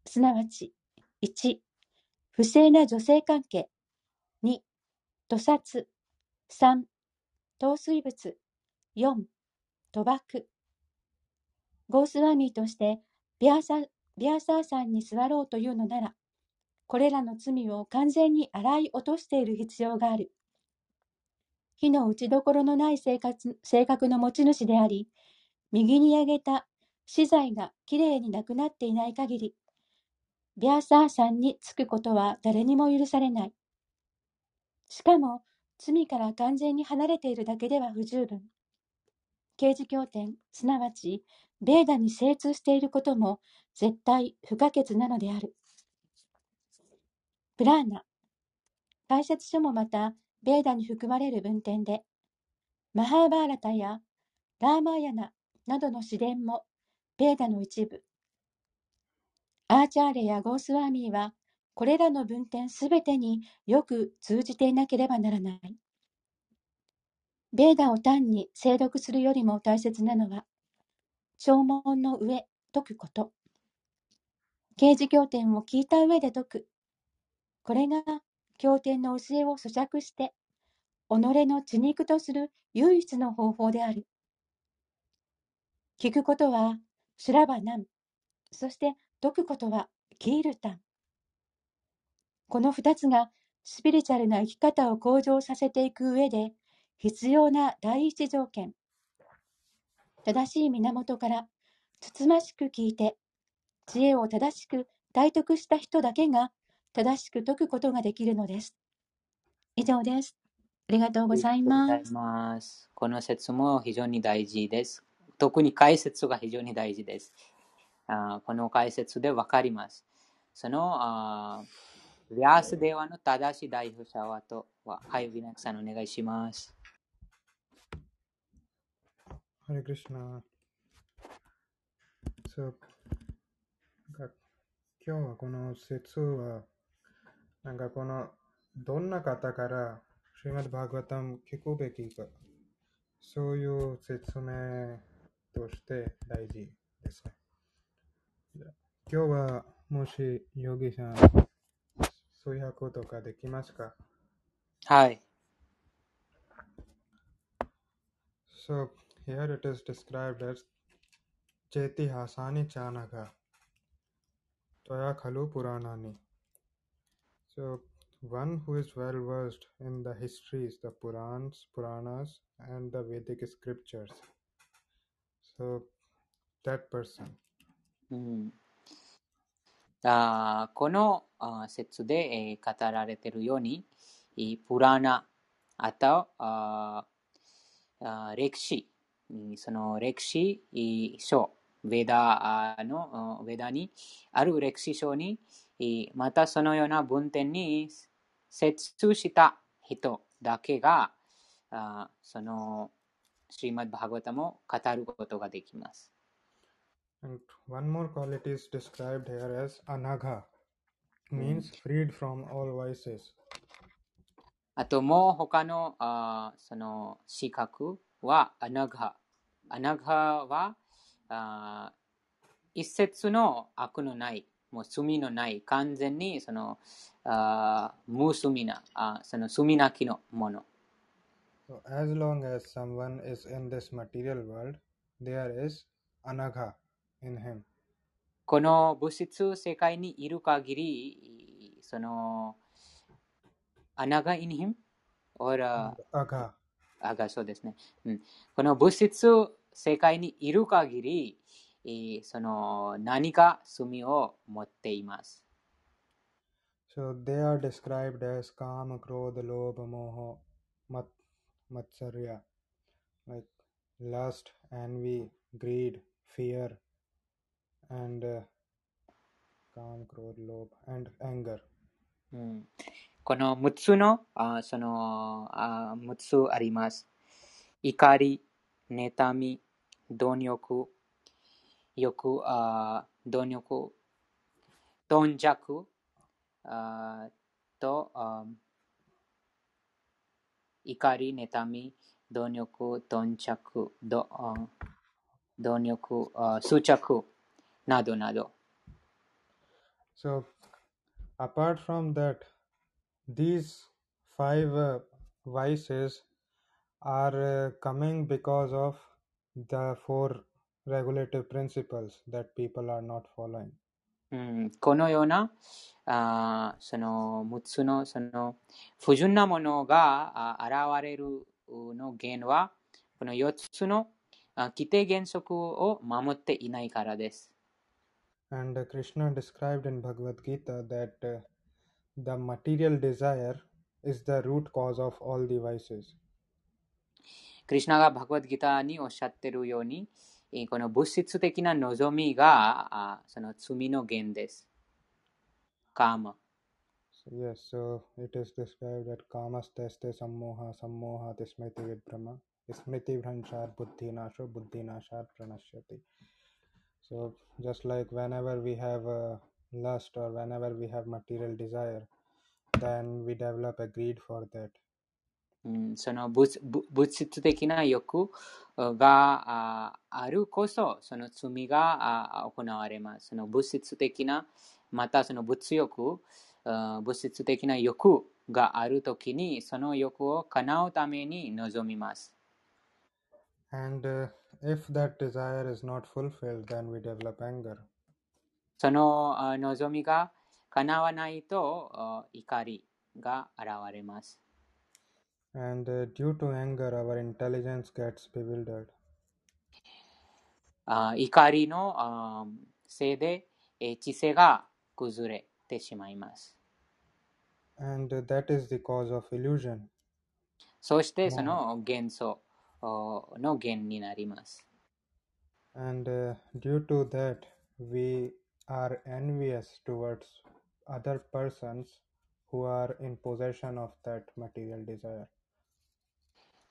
すなわち、1、不正な女性関係、2、屠殺、3、陶水物、4、賭博。ゴースワミーとしてビアサビアサーさんに座ろうというのなら、これらの罪を完全に洗い落としている必要がある。火の打ちどころのない生活性格の持ち主であり、右に挙げた資材がきれいになくなっていない限り、ビャーサーさんにつくことは誰にも許されない。しかも、罪から完全に離れているだけでは不十分。刑事経典、すなわち、ベーダに精通していることも絶対不可欠なのである。プラーナ。解説書もまた、ベーダに含まれる文典で、マハーバーラタやラーマーヤナなどの詩伝も、ベーダの一部。アーチャーレやゴースワーミーは、これらの文典すべてによく通じていなければならない。ベーダを単に精読するよりも大切なのは、弔問の上解くこと。刑事経典を聞いた上で解く。これが経典の教えを咀嚼して、己の血肉とする唯一の方法である。聞くことはシュラバナン、そして解くことはキールタン。この二つがスピリチュアルな生き方を向上させていく上で必要な第一条件。正しい源からつつましく聞いて、知恵を正しく体得した人だけが正しく解くことができるのです。以上です。ありがとうございまありがとうございす。ます。この説も非常に大事です。特に解説が非常に大事です。あーこの解説でわかります。そのあーヴィアスデーワの正しい代表者はとは、はい、ビナクさんお願いします。Hare Krishna. So, なんか今日はこの説は、なんかこのどんな方からシリマッバーガタム聞くべきか、そういう説明として大事ですね。今日はもしヨギさん、そういうことができますか？はい。So here it is described as Cheti Hasani Chanaga Toya Khalu Puranani. So one who is well versed in the histories, the Purans, Puranas, and the Vedic scriptures. So that person. あこの説で語られているように、プラーナ、あとああ歴史、その歴史書、ヴェダの、ヴェダにある歴史書に、またそのような文典に接した人だけが、そのシリマッバーガタも語ることができます。And one more quality is described here as Anagha, means freed from all vices. あともう他のあーその資格はアナガ。アナガはあー一節の悪のない、もう罪のない、完全にそのあー無罪な、あーその罪なきのもの。So as long as someone is in this material world, there is Anagha in him. この物質世界にいる限り、そのアナガ in him or、Agha. あがそうですね、うん。この物質世界にいる限り、えーその何か罪を持っています。So they are described as Kama, Krodha, Lobha, Moha. mat, matsarya, like lust, envy, greed, fear, and uh, kam, krodh, lobh, and anger. うん、この6つの、あそのあ6つあります。怒り、妬み、貪欲、欲、あ貪欲、貪弱あとあ怒り、妬み、貪欲、貪着、どあ貪欲、あ執着などなど。So, apart from that, these five uh, vices are uh, coming because of the four regulative principles that people are not following. うん、このようなあーその6つのその不純なものがあ現れるの原因はこの4つのあ規定原則を守っていないからです。And uh, Krishna described in Bhagavad Gita that uh, the material desire is the root cause of all the vices. クリシュナがバグワッドギターにおっしゃっているように、えーこの物質的な望みがあその罪の源です。カーマ。Yes, so it is described that kamas teste sammoha sammoha smriti vibrama smriti bhranchar buddhi nasho buddhi nashar pranashyati. So just like whenever we have uh, lust or whenever we have material desire, then we develop a greed for that. うん、その物質的な欲がああるこそ、その罪があ行われます。その物質的な、またその物欲、あ物質的な欲があるときに、その欲を叶うために望みます。And uh, if that desire is not fulfilled, then we develop anger. そのあ望みが叶わないとあ怒りが現れます。And uh, due to anger, our intelligence gets bewildered. あ怒りのあせいで、えー知性が崩れてしまいます。 And uh, that is the cause of illusion. そしてその元素おの源になります。 And uh, due to that, we are envious towards other persons who are in possession of that material desire.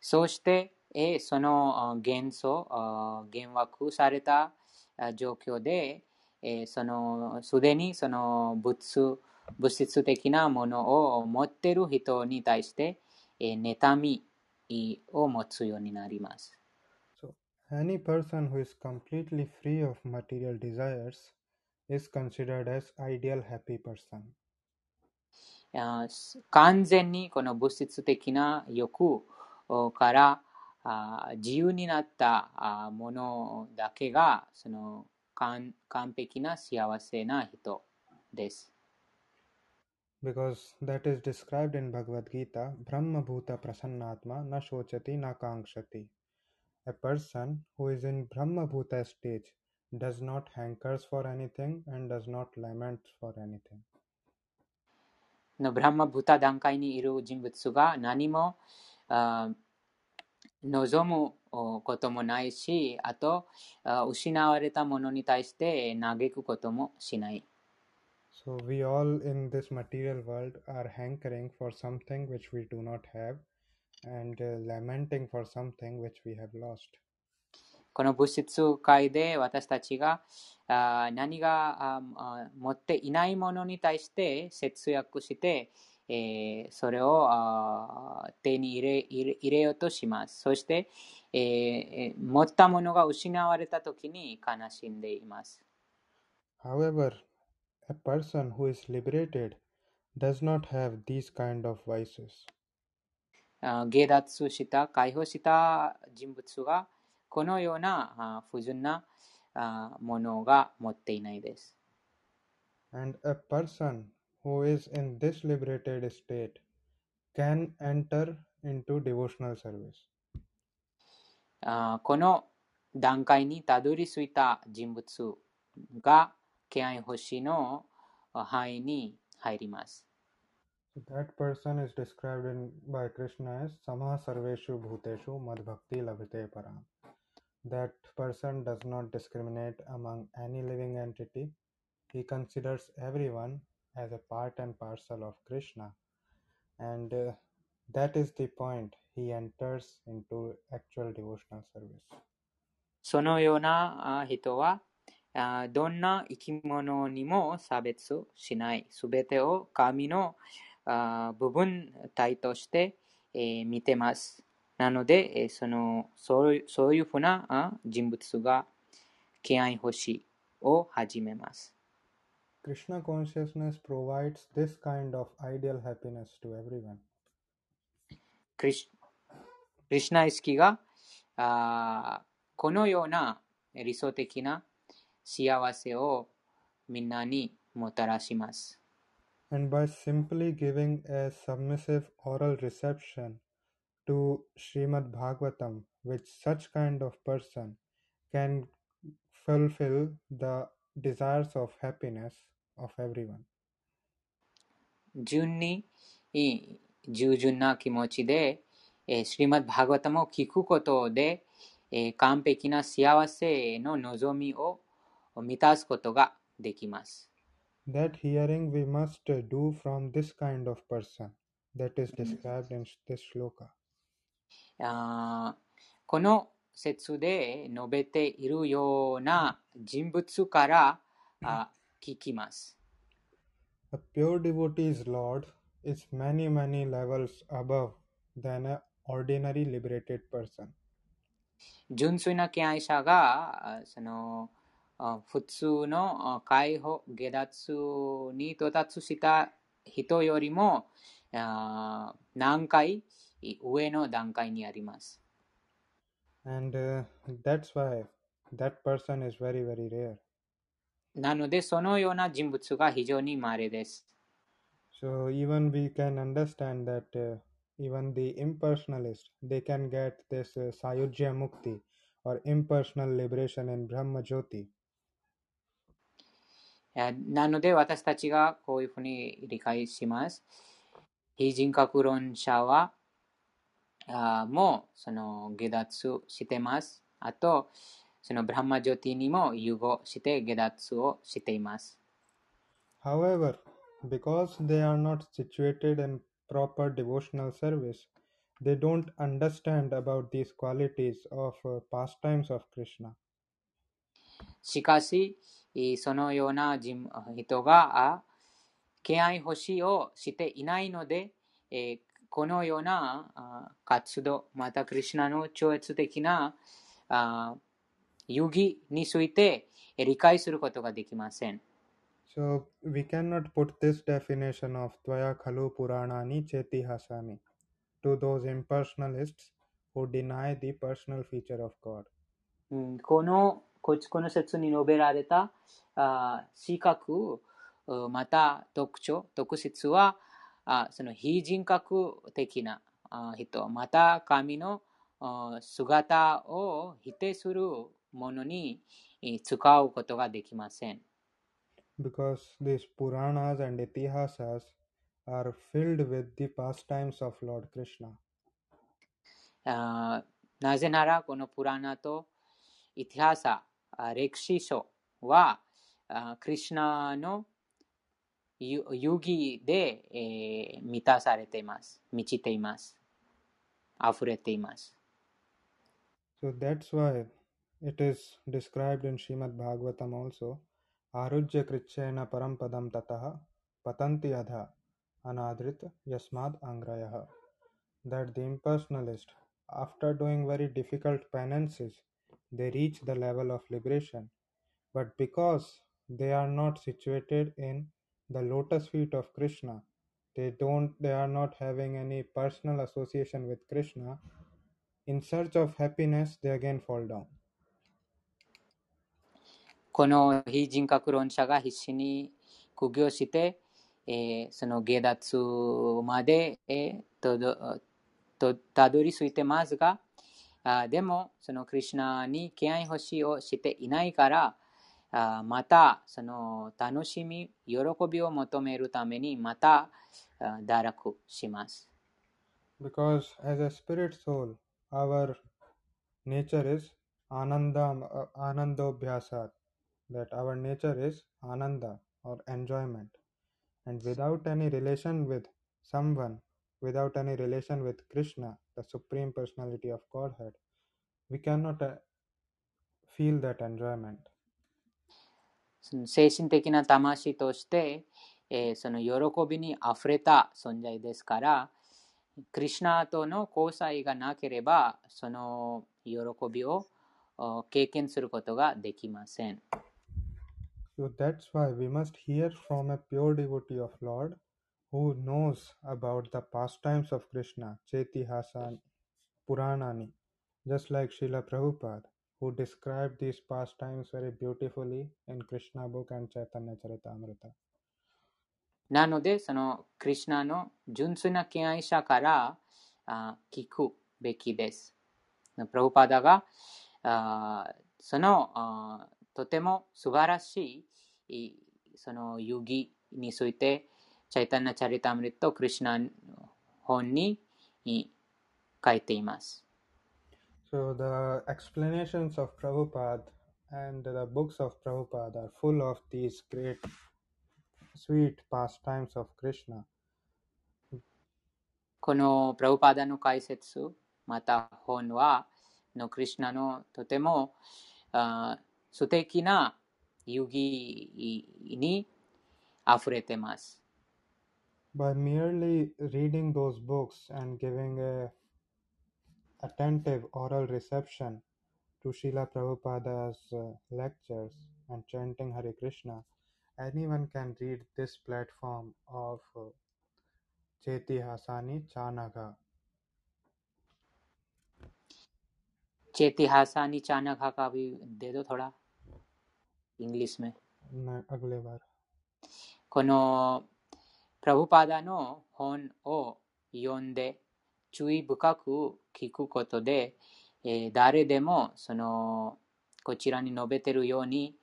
そして、えーそのあ元素、あ幻惑されたあ状況で、えーそのすでにその物物質的なものを持っている人に対して、えー妬みを持つようになります。So, any person who is completely free of material desires is considered as ideal happy person. 完全にこの物質的な欲おから自由になったものだけがその完完璧な幸せな人です。Because that is described in Bhagavad Gita Brahma Bhuta Prasannatma na shochati na kangshati. A person who is in Brahma Bhuta stage does not hankers for anything and does not lament for anything. のブランマブタ段階にいる人物が何も望むおこともないし、あとあ失われたものに対して嘆くこともしない。So, we all in this material world are hankering for something which we do not have and uh, lamenting for something which we have lost. この物質界で私たちが何が持っていないものに対して節約して、えーそれをあー手に入れ入れ入れようとします。そして、えーえー持ったものが失われた時に悲しんでいます。However, a person who is liberated does not have these kind of vices. 下脱した、解放した人物がこのような不純なものが持っていないです。And a person who is in this liberated state can enter into devotional service. あーこの段階にたどり着いた人物が敬愛星の範囲に入ります。 That person is described in, by Krishna as Samah Sarveshu Bhuteshu Madbhakti Labhite Param. That person does not discriminate among any living entity. He considers everyone as a part and parcel of Krishna. And uh, that is the point. He enters into actual devotional service. そのような人は、どんな生き物にも差別しない。すべてを神の部分体として、見てます。なので、そのそういうそういうふうな人物が敬愛欲しを始めます。Krishna consciousness provides this kind of ideal happiness to everyone. クリシクリシュナ意識があーこのような理想的な幸せをみんなにもたらします。 And by simply giving a submissive oral reception to Srimad Bhagavatam, which such kind of person can fulfill the desires of happiness of everyone. 順に従順な気持ちで、えー、シリマッバーガタムを聞くことで、えー完璧な幸せへの望みを満たすことができます。That hearing we must uh, do from this kind of person that is described in this shloka. この説で述べているような人物からあ聞きます。A pure devotee's Lord is many, many levels above than an ordinary liberated person. 純粋な敬愛者があそのあ普通のあ解放下脱に到達した人よりもあ何回上の段階にあります。And uh, that's why that person is very, very rare. なので、そのような人物が非常に稀です。So even we can understand that uh, even the impersonalist, they can get this uh, Sayujya Mukti or impersonal liberation in Brahma Jyoti. えーなので、私たちがこういうふうに理解します。非人格論者は、あーもうその下脱してます。あと、そのブラハマジョティにも融合して下脱をしています。However, because they are not situated in proper devotional service, they don't understand about these qualities of uh, pastimes of Krishna. しかし、えーそのような人人が、あ敬愛欲しをしていないので、えーこのようなあ活動、またクリシュナの超越的なあ遊戯についてえー理解することができません。So we cannot put this definition of Tvaya Khalu Puranani Chetihasami to those impersonalists who deny the personal feature of God. うんこのここの説に述べられたあ資格、うまた特徴、特質はあその非人格的なあ人、また神のあ姿を否定するものにえ使うことができません。Because these Puranas and Itihasas are filled with the pastimes of Lord Krishna. あなぜならこのプラナとイティハサ、あ歴史書はあクリシュナの遊遊戯で、えー満たされています。満ちています。溢れています。So that's why it is described in Srimad Bhagavatam also Arujya Krichena Parampadam Tataha Patanti Adha Anadrit Yasmad Angrayaha. That the impersonalist, after doing very difficult penances, they reach the level of liberation. But because they are not situated in the lotus feet of Krishna, they don't they are not having any personal association with Krishna, in search of happiness they again fall down. この非人格論者が必死に苦行して、えーその下脱まで、えーとどとたどり着いてますが、あでもそのクリュナに敬愛欲しいをしていないから、あまたその楽しみ、喜びを求めるために、また堕落します。Because as a spirit soul, our nature is ananda, uh, anandobhyasat. That our nature is ananda or enjoyment. And without any relation with someone, without any relation with Krishna, the Supreme Personality of Godhead, we cannot uh, feel that enjoyment. その精神的な魂として、えーその喜びにあふれた存在ですから、クリシュナとの交際がなければ、その喜びをお経験することができません。 So that's why we must hear from a pure devotee of Lord who knows about the pastimes of Krishna, Chetihasani, Puranani, just like Srila Prabhupada, who described these pastimes very beautifully in Krishna book and Chaitanya Charitamrita. なので、そのクリシュナの純粋な敬愛者からあ聞くべきです。プラブパダがあそのあ とても素晴らしいいその遊戯について、チャイタンナ・チャリタムリとクリシュナの本にい書いています。So the explanations of Prabhupada and the books of Prabhupada are full of these great sweet pastimes of Krishna. このプラブパダの解説、また本は、のクリシュナのとてもあ 素敵な遊戯に溢れてます。 By merely reading those books and giving a attentive oral reception to Srila Prabhupada's uh, lectures and chanting Hare Krishna, anyone can read this platform of uh, Cheti Hasani Chanaga. チェティハサニチャナカカビデドトラ。イングリスメこのプラブパダの本を読んで注意深く聞くことで、えー、誰でもそのこちらに述べているように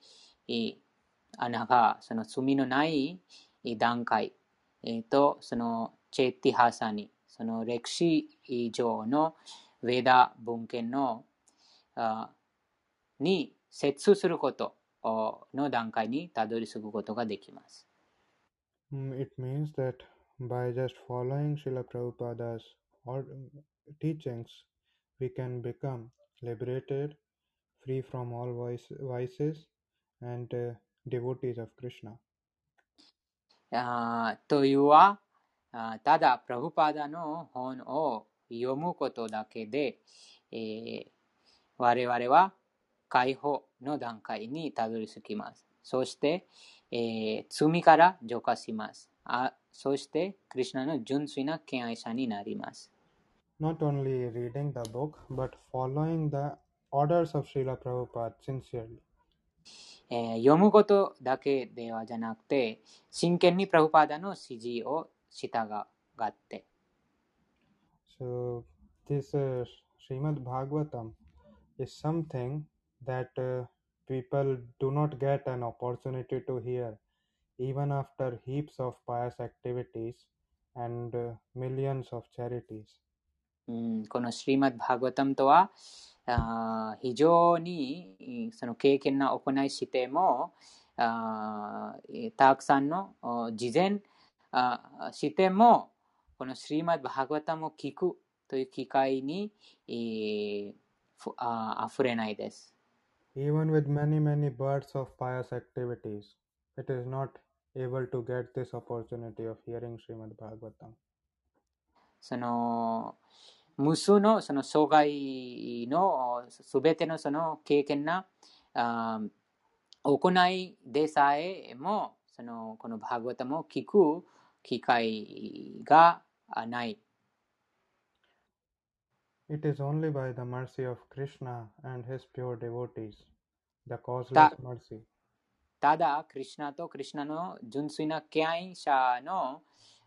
アナたその罪のない段階、えー、とそのチェティハサニその歴史上のウェダ文献のに接すすることおの段階にたどり着くことができます。Mm, It means that by just following Srila Prabhupada's teachings, we can become liberated, free from all vice, vices, and uh, devotees of Krishna. というは、ただ、プラブパダの本を読むことだけで、えー我々は解放の段階にたどり着きます。そして、えー罪から浄化します。あそして、クリシュナの純粋な敬愛者になります。Not only reading the book, but following the orders of Srila Prabhupada sincerely. えー読むことだけではじゃなくて、真剣にプラブパダの指示を従って、So, this uh, Srimad Bhagavatam is something that uh, people do not get an opportunity to hear even after heaps of pious activities and uh, millions of charities. うん、このシリマッド・バーガタムとはあ非常にその経験な行いしてもあたくさんの事前あしてもこのシリマッド・バーガタムを聞くという機会に、えーあ溢れないです。Even with many, many births of pious activities, it is not able to get this opportunity of hearing Srimad Bhagavatam. その無数のその障害のすべてのその経験なあ行いでさえもそのこのバーガタムを聞く機会がない。It is only by the mercy of Krishna and his pure devotees, the causeless Ta- mercy, ただ、クリシュナとクリシュナの純粋な敬愛者の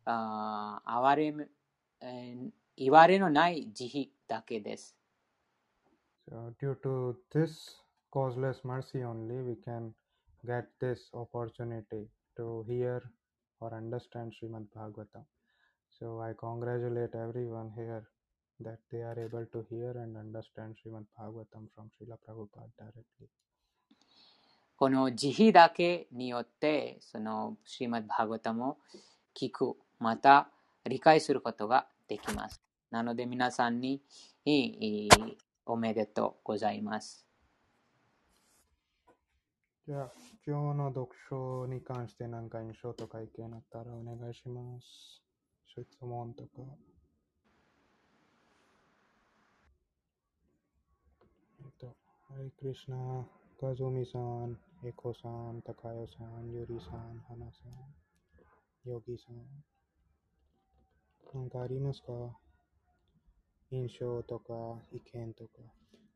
あ哀れみ、えー言われのない慈悲だけです。So, due to this causeless mercy only, we can get this opportunity to hear or understand Srimad Bhagavatam. So I congratulate everyone here that they are able to hear and understand Srimad Bhagavatam from Srila Prabhupada directly. この慈悲だけによって、その、シーマッバーガタも聞く、また理解することができます。なので皆さんに、いいおめでとうございます。じゃあ、今日の読書に関して何か印象とか意見あったらお願いします。質問とか。えっと、ハリクリシナ、カズミさん、エコさん、タカヨさん、ユリさん、ハナさん、ヨギさん。なんかありますか？印象とか意見とか。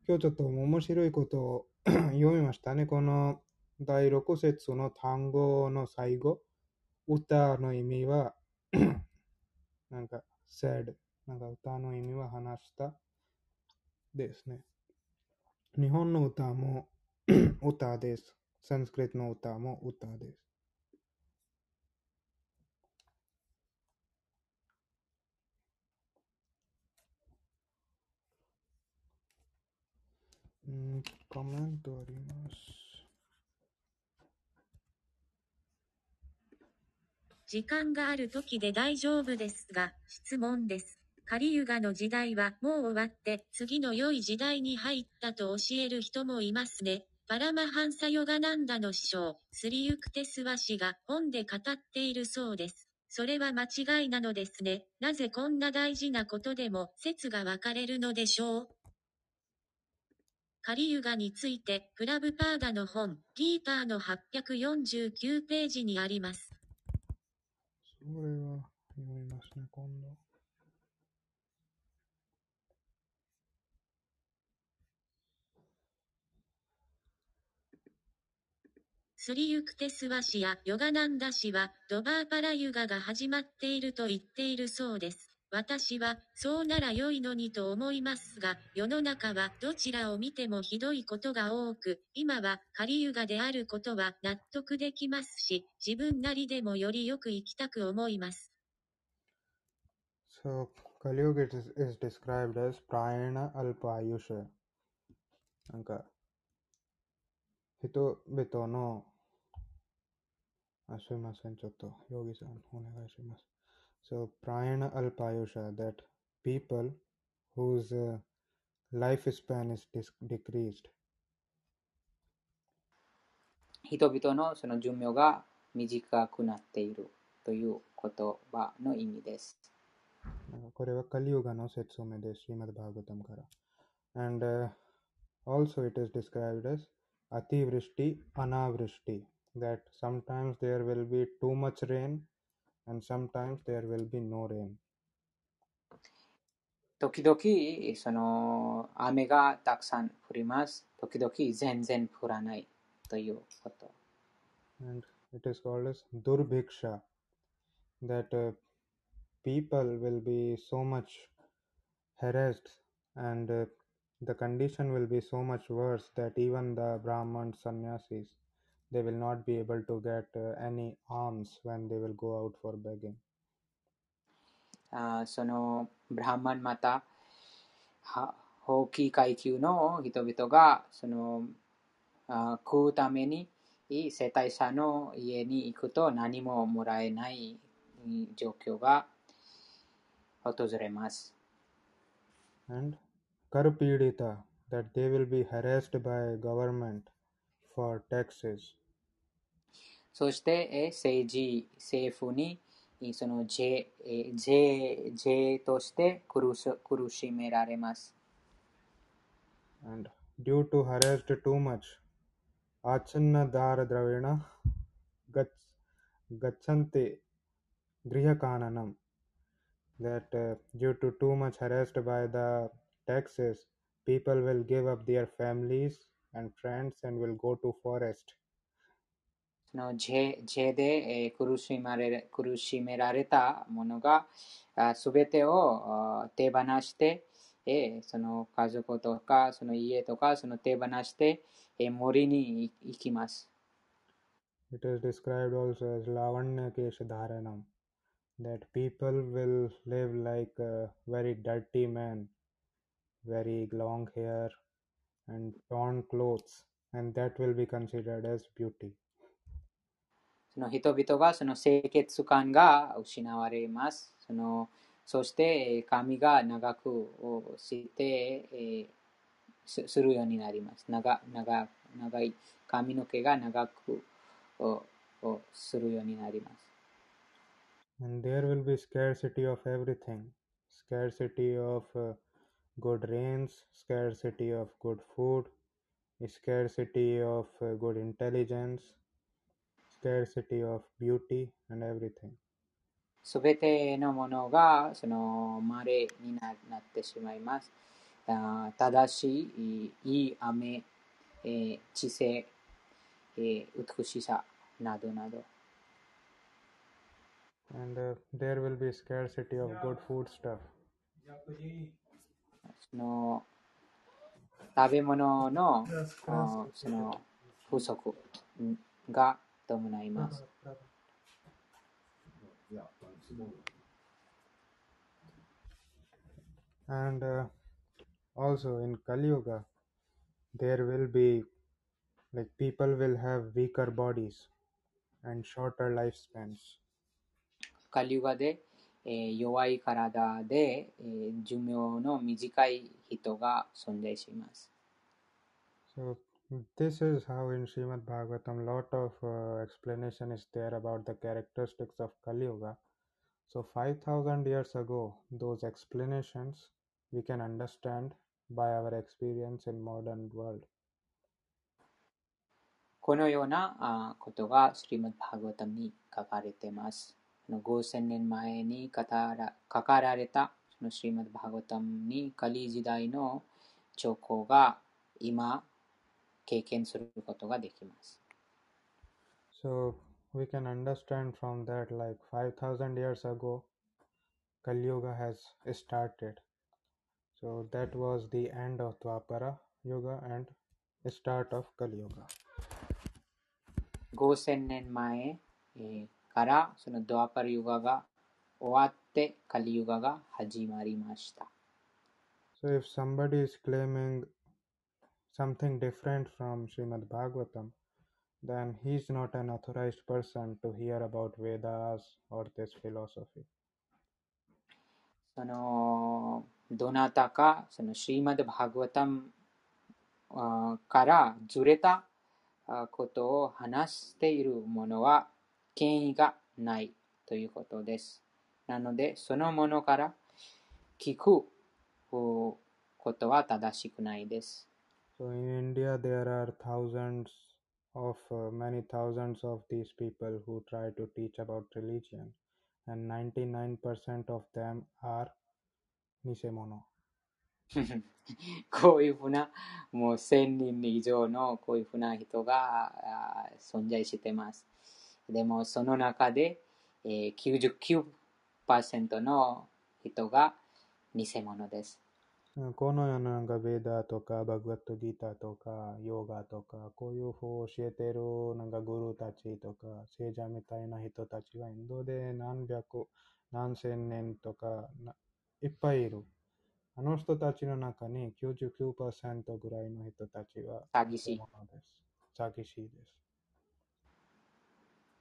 今日ちょっと面白いことを 読みましたね。この第6節の単語の最後、歌の意味は、なんか said、なんか歌の意味は話したですね。日本の歌も 歌です。サンスクリットの歌も歌です。ん、コメントあります。時間がある時で大丈夫ですが、質問です。カリユガの時代はもう終わって次の良い時代に入ったと教える人もいますね。パラマハンサヨガナンダの師匠、スリユクテスワ氏が本で語っているそうです。それは間違いなのですね。なぜこんな大事なことでも説が分かれるのでしょう？カリユガについて、プラブパーダの本、ギーターの849ページにあります。それは読みますね、今度。スリユクテスワ氏やヨガナンダ氏はドバーパラユガが始まっていると言っているそうです。私はそうなら良いのにと思いますが、世の中はどちらを見てもひどいことが多く、今はカリユガであることは納得できますし、自分なりでもよりよく生きたく思います。So, Kali Yuga is, is described as Prayana Alpayusha. なんか、人々の、あ、すいません、ちょっと、ヨギさん、お願いします。So, Prayana Alpayusha, that people whose uh, lifespan is decreased. 人々のその寿命が短くなっているという言葉の意味です。これはカリユガの説明です。シーマドバーガタムから。And、uh, also it is described as Ativrishti, Anavrishti. That sometimes there will be too much rain and sometimes there will be no rain. 時々、その雨がたくさん降ります。時々全然降らないということ。 And it is called as Durbhiksha. That uh, people will be so much harassed and uh, the condition will be so much worse that even the Brahman sannyasis they will not be able to get uh, any alms when they will go out for begging. あーそのブラハマンまたは法規階級の人々がそのあー食うために世帯者の家に行くと何ももらえないうん状況が訪れます。 And Karpidita that they will be harassed by government for taxes. そして、え政治、政府にその税税税として苦し苦しめられます。And due to harassed too much, आच्छन्नदारद्रवेण गच्छ गच्छन्ते गृहकाननम् that uh, due to too much harassed by the taxes people will give up their families and friends and will go to forest no jede e kurushimerareta mono ga subete o te banashite えその家族とかその家とかその手放して、え森に行きます。It is described also as Lavanya Keshadharanam, that people will live like a very dirty man, very long hair and torn clothes, and that will be considered as beauty. その人々がその清潔感が失われます。そのそしてえー髪が長くおして、えーすするようになります。長長長い髪の毛が長くおおするようになります。And there will be scarcity of everything scarcity of uh, good rains, scarcity of good food, scarcity of uh, good intelligence, scarcity of beauty, and everything. すべてのものがその稀にななってしまいます。正しい、いい雨、えー知性、えー美しさなどなど。And uh, there will be scarcity of good food stuff. その食べ物のあその不足が伴います。And uh, also in Kali Yuga, there will be like people will have weaker bodies and shorter lifespans. カリュガで、えー弱い体で、えー寿命の短い人が存在します。So this is how in Srimad Bhagavatam lot of uh, explanation is there about the characteristics of Kali Yuga. So 5000 years ago, those explanations we can understand by our experience in modern world. このようなあことがスリマッバーガワタムに書かれています。あの5000年前に語ら書かられたそのスリマッバーガワタムにカリ時代の兆候が今 経験することができます。 So we can understand from that like 5000 years ago, Kali Yuga has started. So that was the end of Dwapara Yuga and start of Kali Yuga. 5000年前、えーからそのドアパルユガが終わってカリユガが始まりました。 So if somebody is claiming something different from Srimad Bhagavatam, then he's not an authorized person to hear about Vedas or this philosophy. そのどなたかそのシーマド・バグワタムからずれたことを話している者は権威がないということです。なので、そのものから聞くことは正しくないです。So in India, there are thousands of uh, many thousands of these people who try to teach about religion, and 99% of them are Nisemono. こういうふうな、もう1000人以上のこういうふうな人があー存在してます。でもその中で、えー、99%の人が偽物です。 この世のなんかベーダとかバグワットギーターとかヨガとかこういう方を教えてるなんかグルーたちとか聖者みたいな人たちがインドで何百何千年とかないっぱいいる。あの人たちの中に99%ぐらいの人たちは詐欺師。詐欺師です。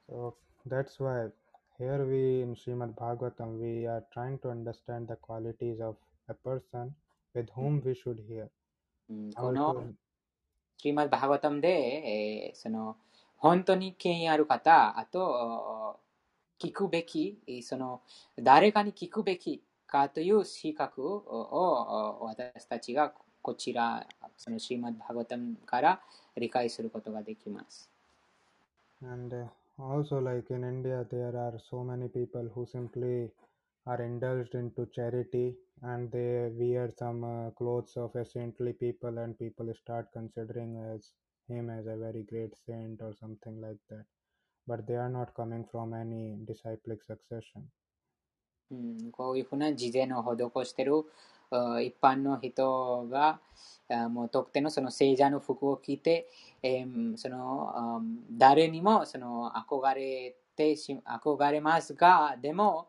So that's why here we in Srimad Bhagavatam we are trying to understand the qualities of a person with whom we should hear. このスリマッバハガワタムで、えーその本当に権威ある方、あと聞くべき、えーその誰かに聞くべきかという資格をを私たちがこちら、そのシーマッバハガワタムから理解することができます。And uh, also, like in India, there are so many people who simply are indulged into charity and they wear some uh, clothes of a saintly people, and people start considering as him as a very great saint or something like that. But they are not coming from any disciplic succession. うん、こういうふうな事前を施しているあ一般の人があもう特定のその聖者の服を着て、えーそのあ誰にもその憧れてし憧れますがでも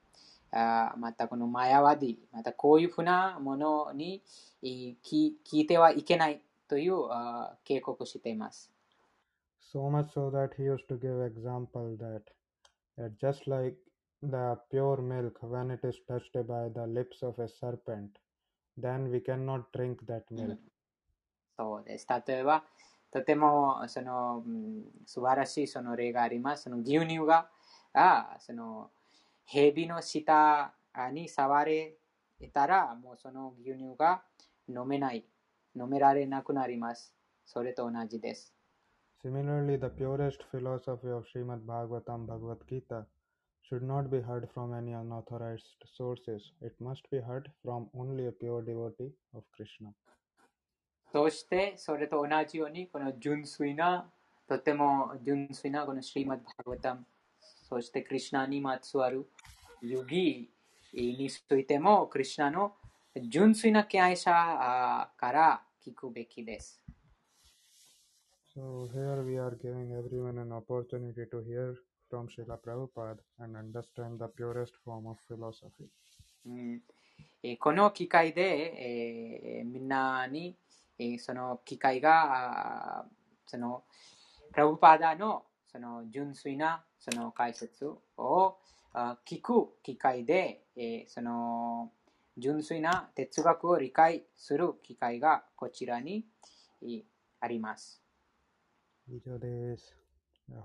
またこのマヤワディ、またこういうふうなものにえー聞聞いてはいけないという警告しています。So much so that he used to give example that, that just like the pure milk when it is touched by the lips of a serpent, then we cannot drink that milk. そうです。例えば、とてもその、うん素晴らしいその例があります。その牛乳が、あその 蛇の舌に触れたら、もうその牛乳が飲めない、飲められなくなります。それと同じです。 Similarly, the purest philosophy of Srimad Bhagavatam Bhagavad Gita should not be heard from any unauthorized sources. It must be heard from only a pure devotee of Krishna. そして、それと同じように、この純粋な、とても純粋なこのシリマッバーガバタム、 そしてクリシナにまつわる遊戯についても、クリシナの純粋な敬愛者あから聞くべきです。So, here we are giving everyone an opportunity to hear from Srila Prabhupada and understand the purest form of philosophy. この機会で、えーみんなに、えーその機会が、そのプラブパーダのその純粋なその解説をあ聞く機会で、えーその純粋な哲学を理解する機会がこちらにえーあります。以上です。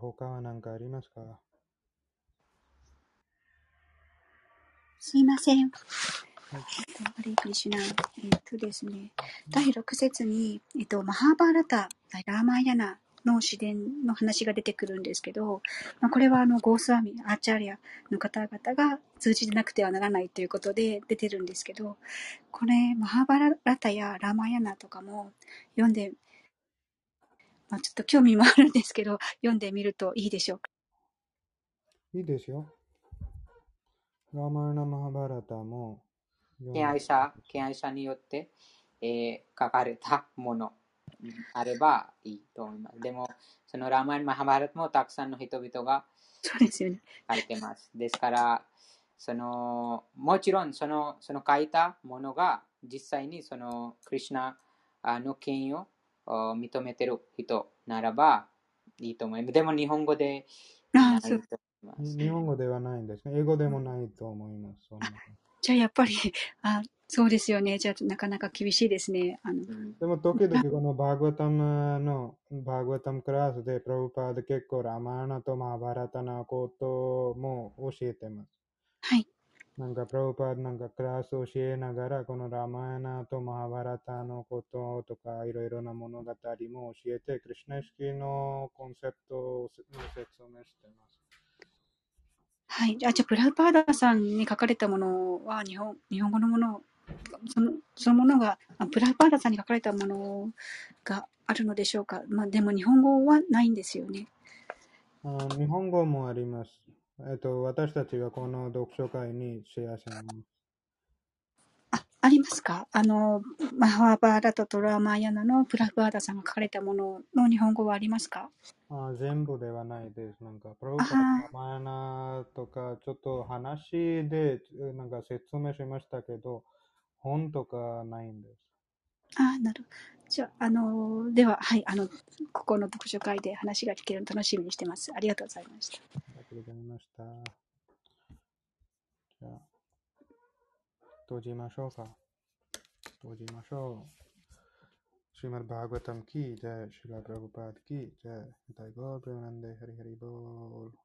他は何かありますか？すいません。はいえっと、ハレークリシュナ。えっとですね、第6節に、えっと、マハーバーラタ、ラーマーヤナの詩伝の話が出てくるんですけど、まあ、これはあの、ゴースワミ、アーチャーリアの方々が通じてなくてはならないということで出てるんですけど、これ、マハーバーラタやラーマーヤナとかも読んで、まあ、ちょっと興味もあるんですけど、読んでみるといいでしょうか？いいですよ。ラーマヤナ・マハバラタも敬愛者、敬愛者によって、えー書かれたものうんあればいいと思います。でも、そのラーマン・マハバラトもたくさんの人々が。書いてます。ですから、そのもちろんそのその書いたものが実際にそのクリュナの権威を認めてる人ならばいいと思います。でも日本語でないと、思います。日本語ではないんですね。英語でもないと思います。じゃあやっぱり、あ、そうですよね。じゃあなかなか厳しいですね。あの、うんでも時々このバーグワタムのバーグワタムクラスでプラブパーで結構ラマーナとマーバラタなことも教えてます。はい。なんかプラブパーなんかクラスを教えながらこのラマーナとマーバラタのこととかいろいろな物語も教えてクリシュナ意識のコンセプトを説明してます。はい。あ、じゃあ、プラウパーダさんに書かれたものは、日本、日本語のもの、その、そのものが、あプラウパーダさんに書かれたものがあるのでしょうか。まあ、でも日本語はないんですよね。あ日本語もあります。えっと、私たちはこの読書会にシェアします。あ、ありますか？あの、マハーバーラトとラーマーヤナのプラウパーダーさんが書かれたものの日本語はありますか？あ全部ではないです。なんか、プロパーマヤナとか、ちょっと話でえなんか説明しましたけど、本とかないんです。あ、なるほど。じゃあ、あの、では、はい、あの、ここの読書会で話が聞けるの楽しみにしてます。ありがとうございました。ありがとうございました。じゃあ、閉じましょうか。閉じましょう。श्रीमद् भागवतम की जय श्रीला प्रभुपाद की जय जय गौर प्रेमानंदे हरि हरि बोल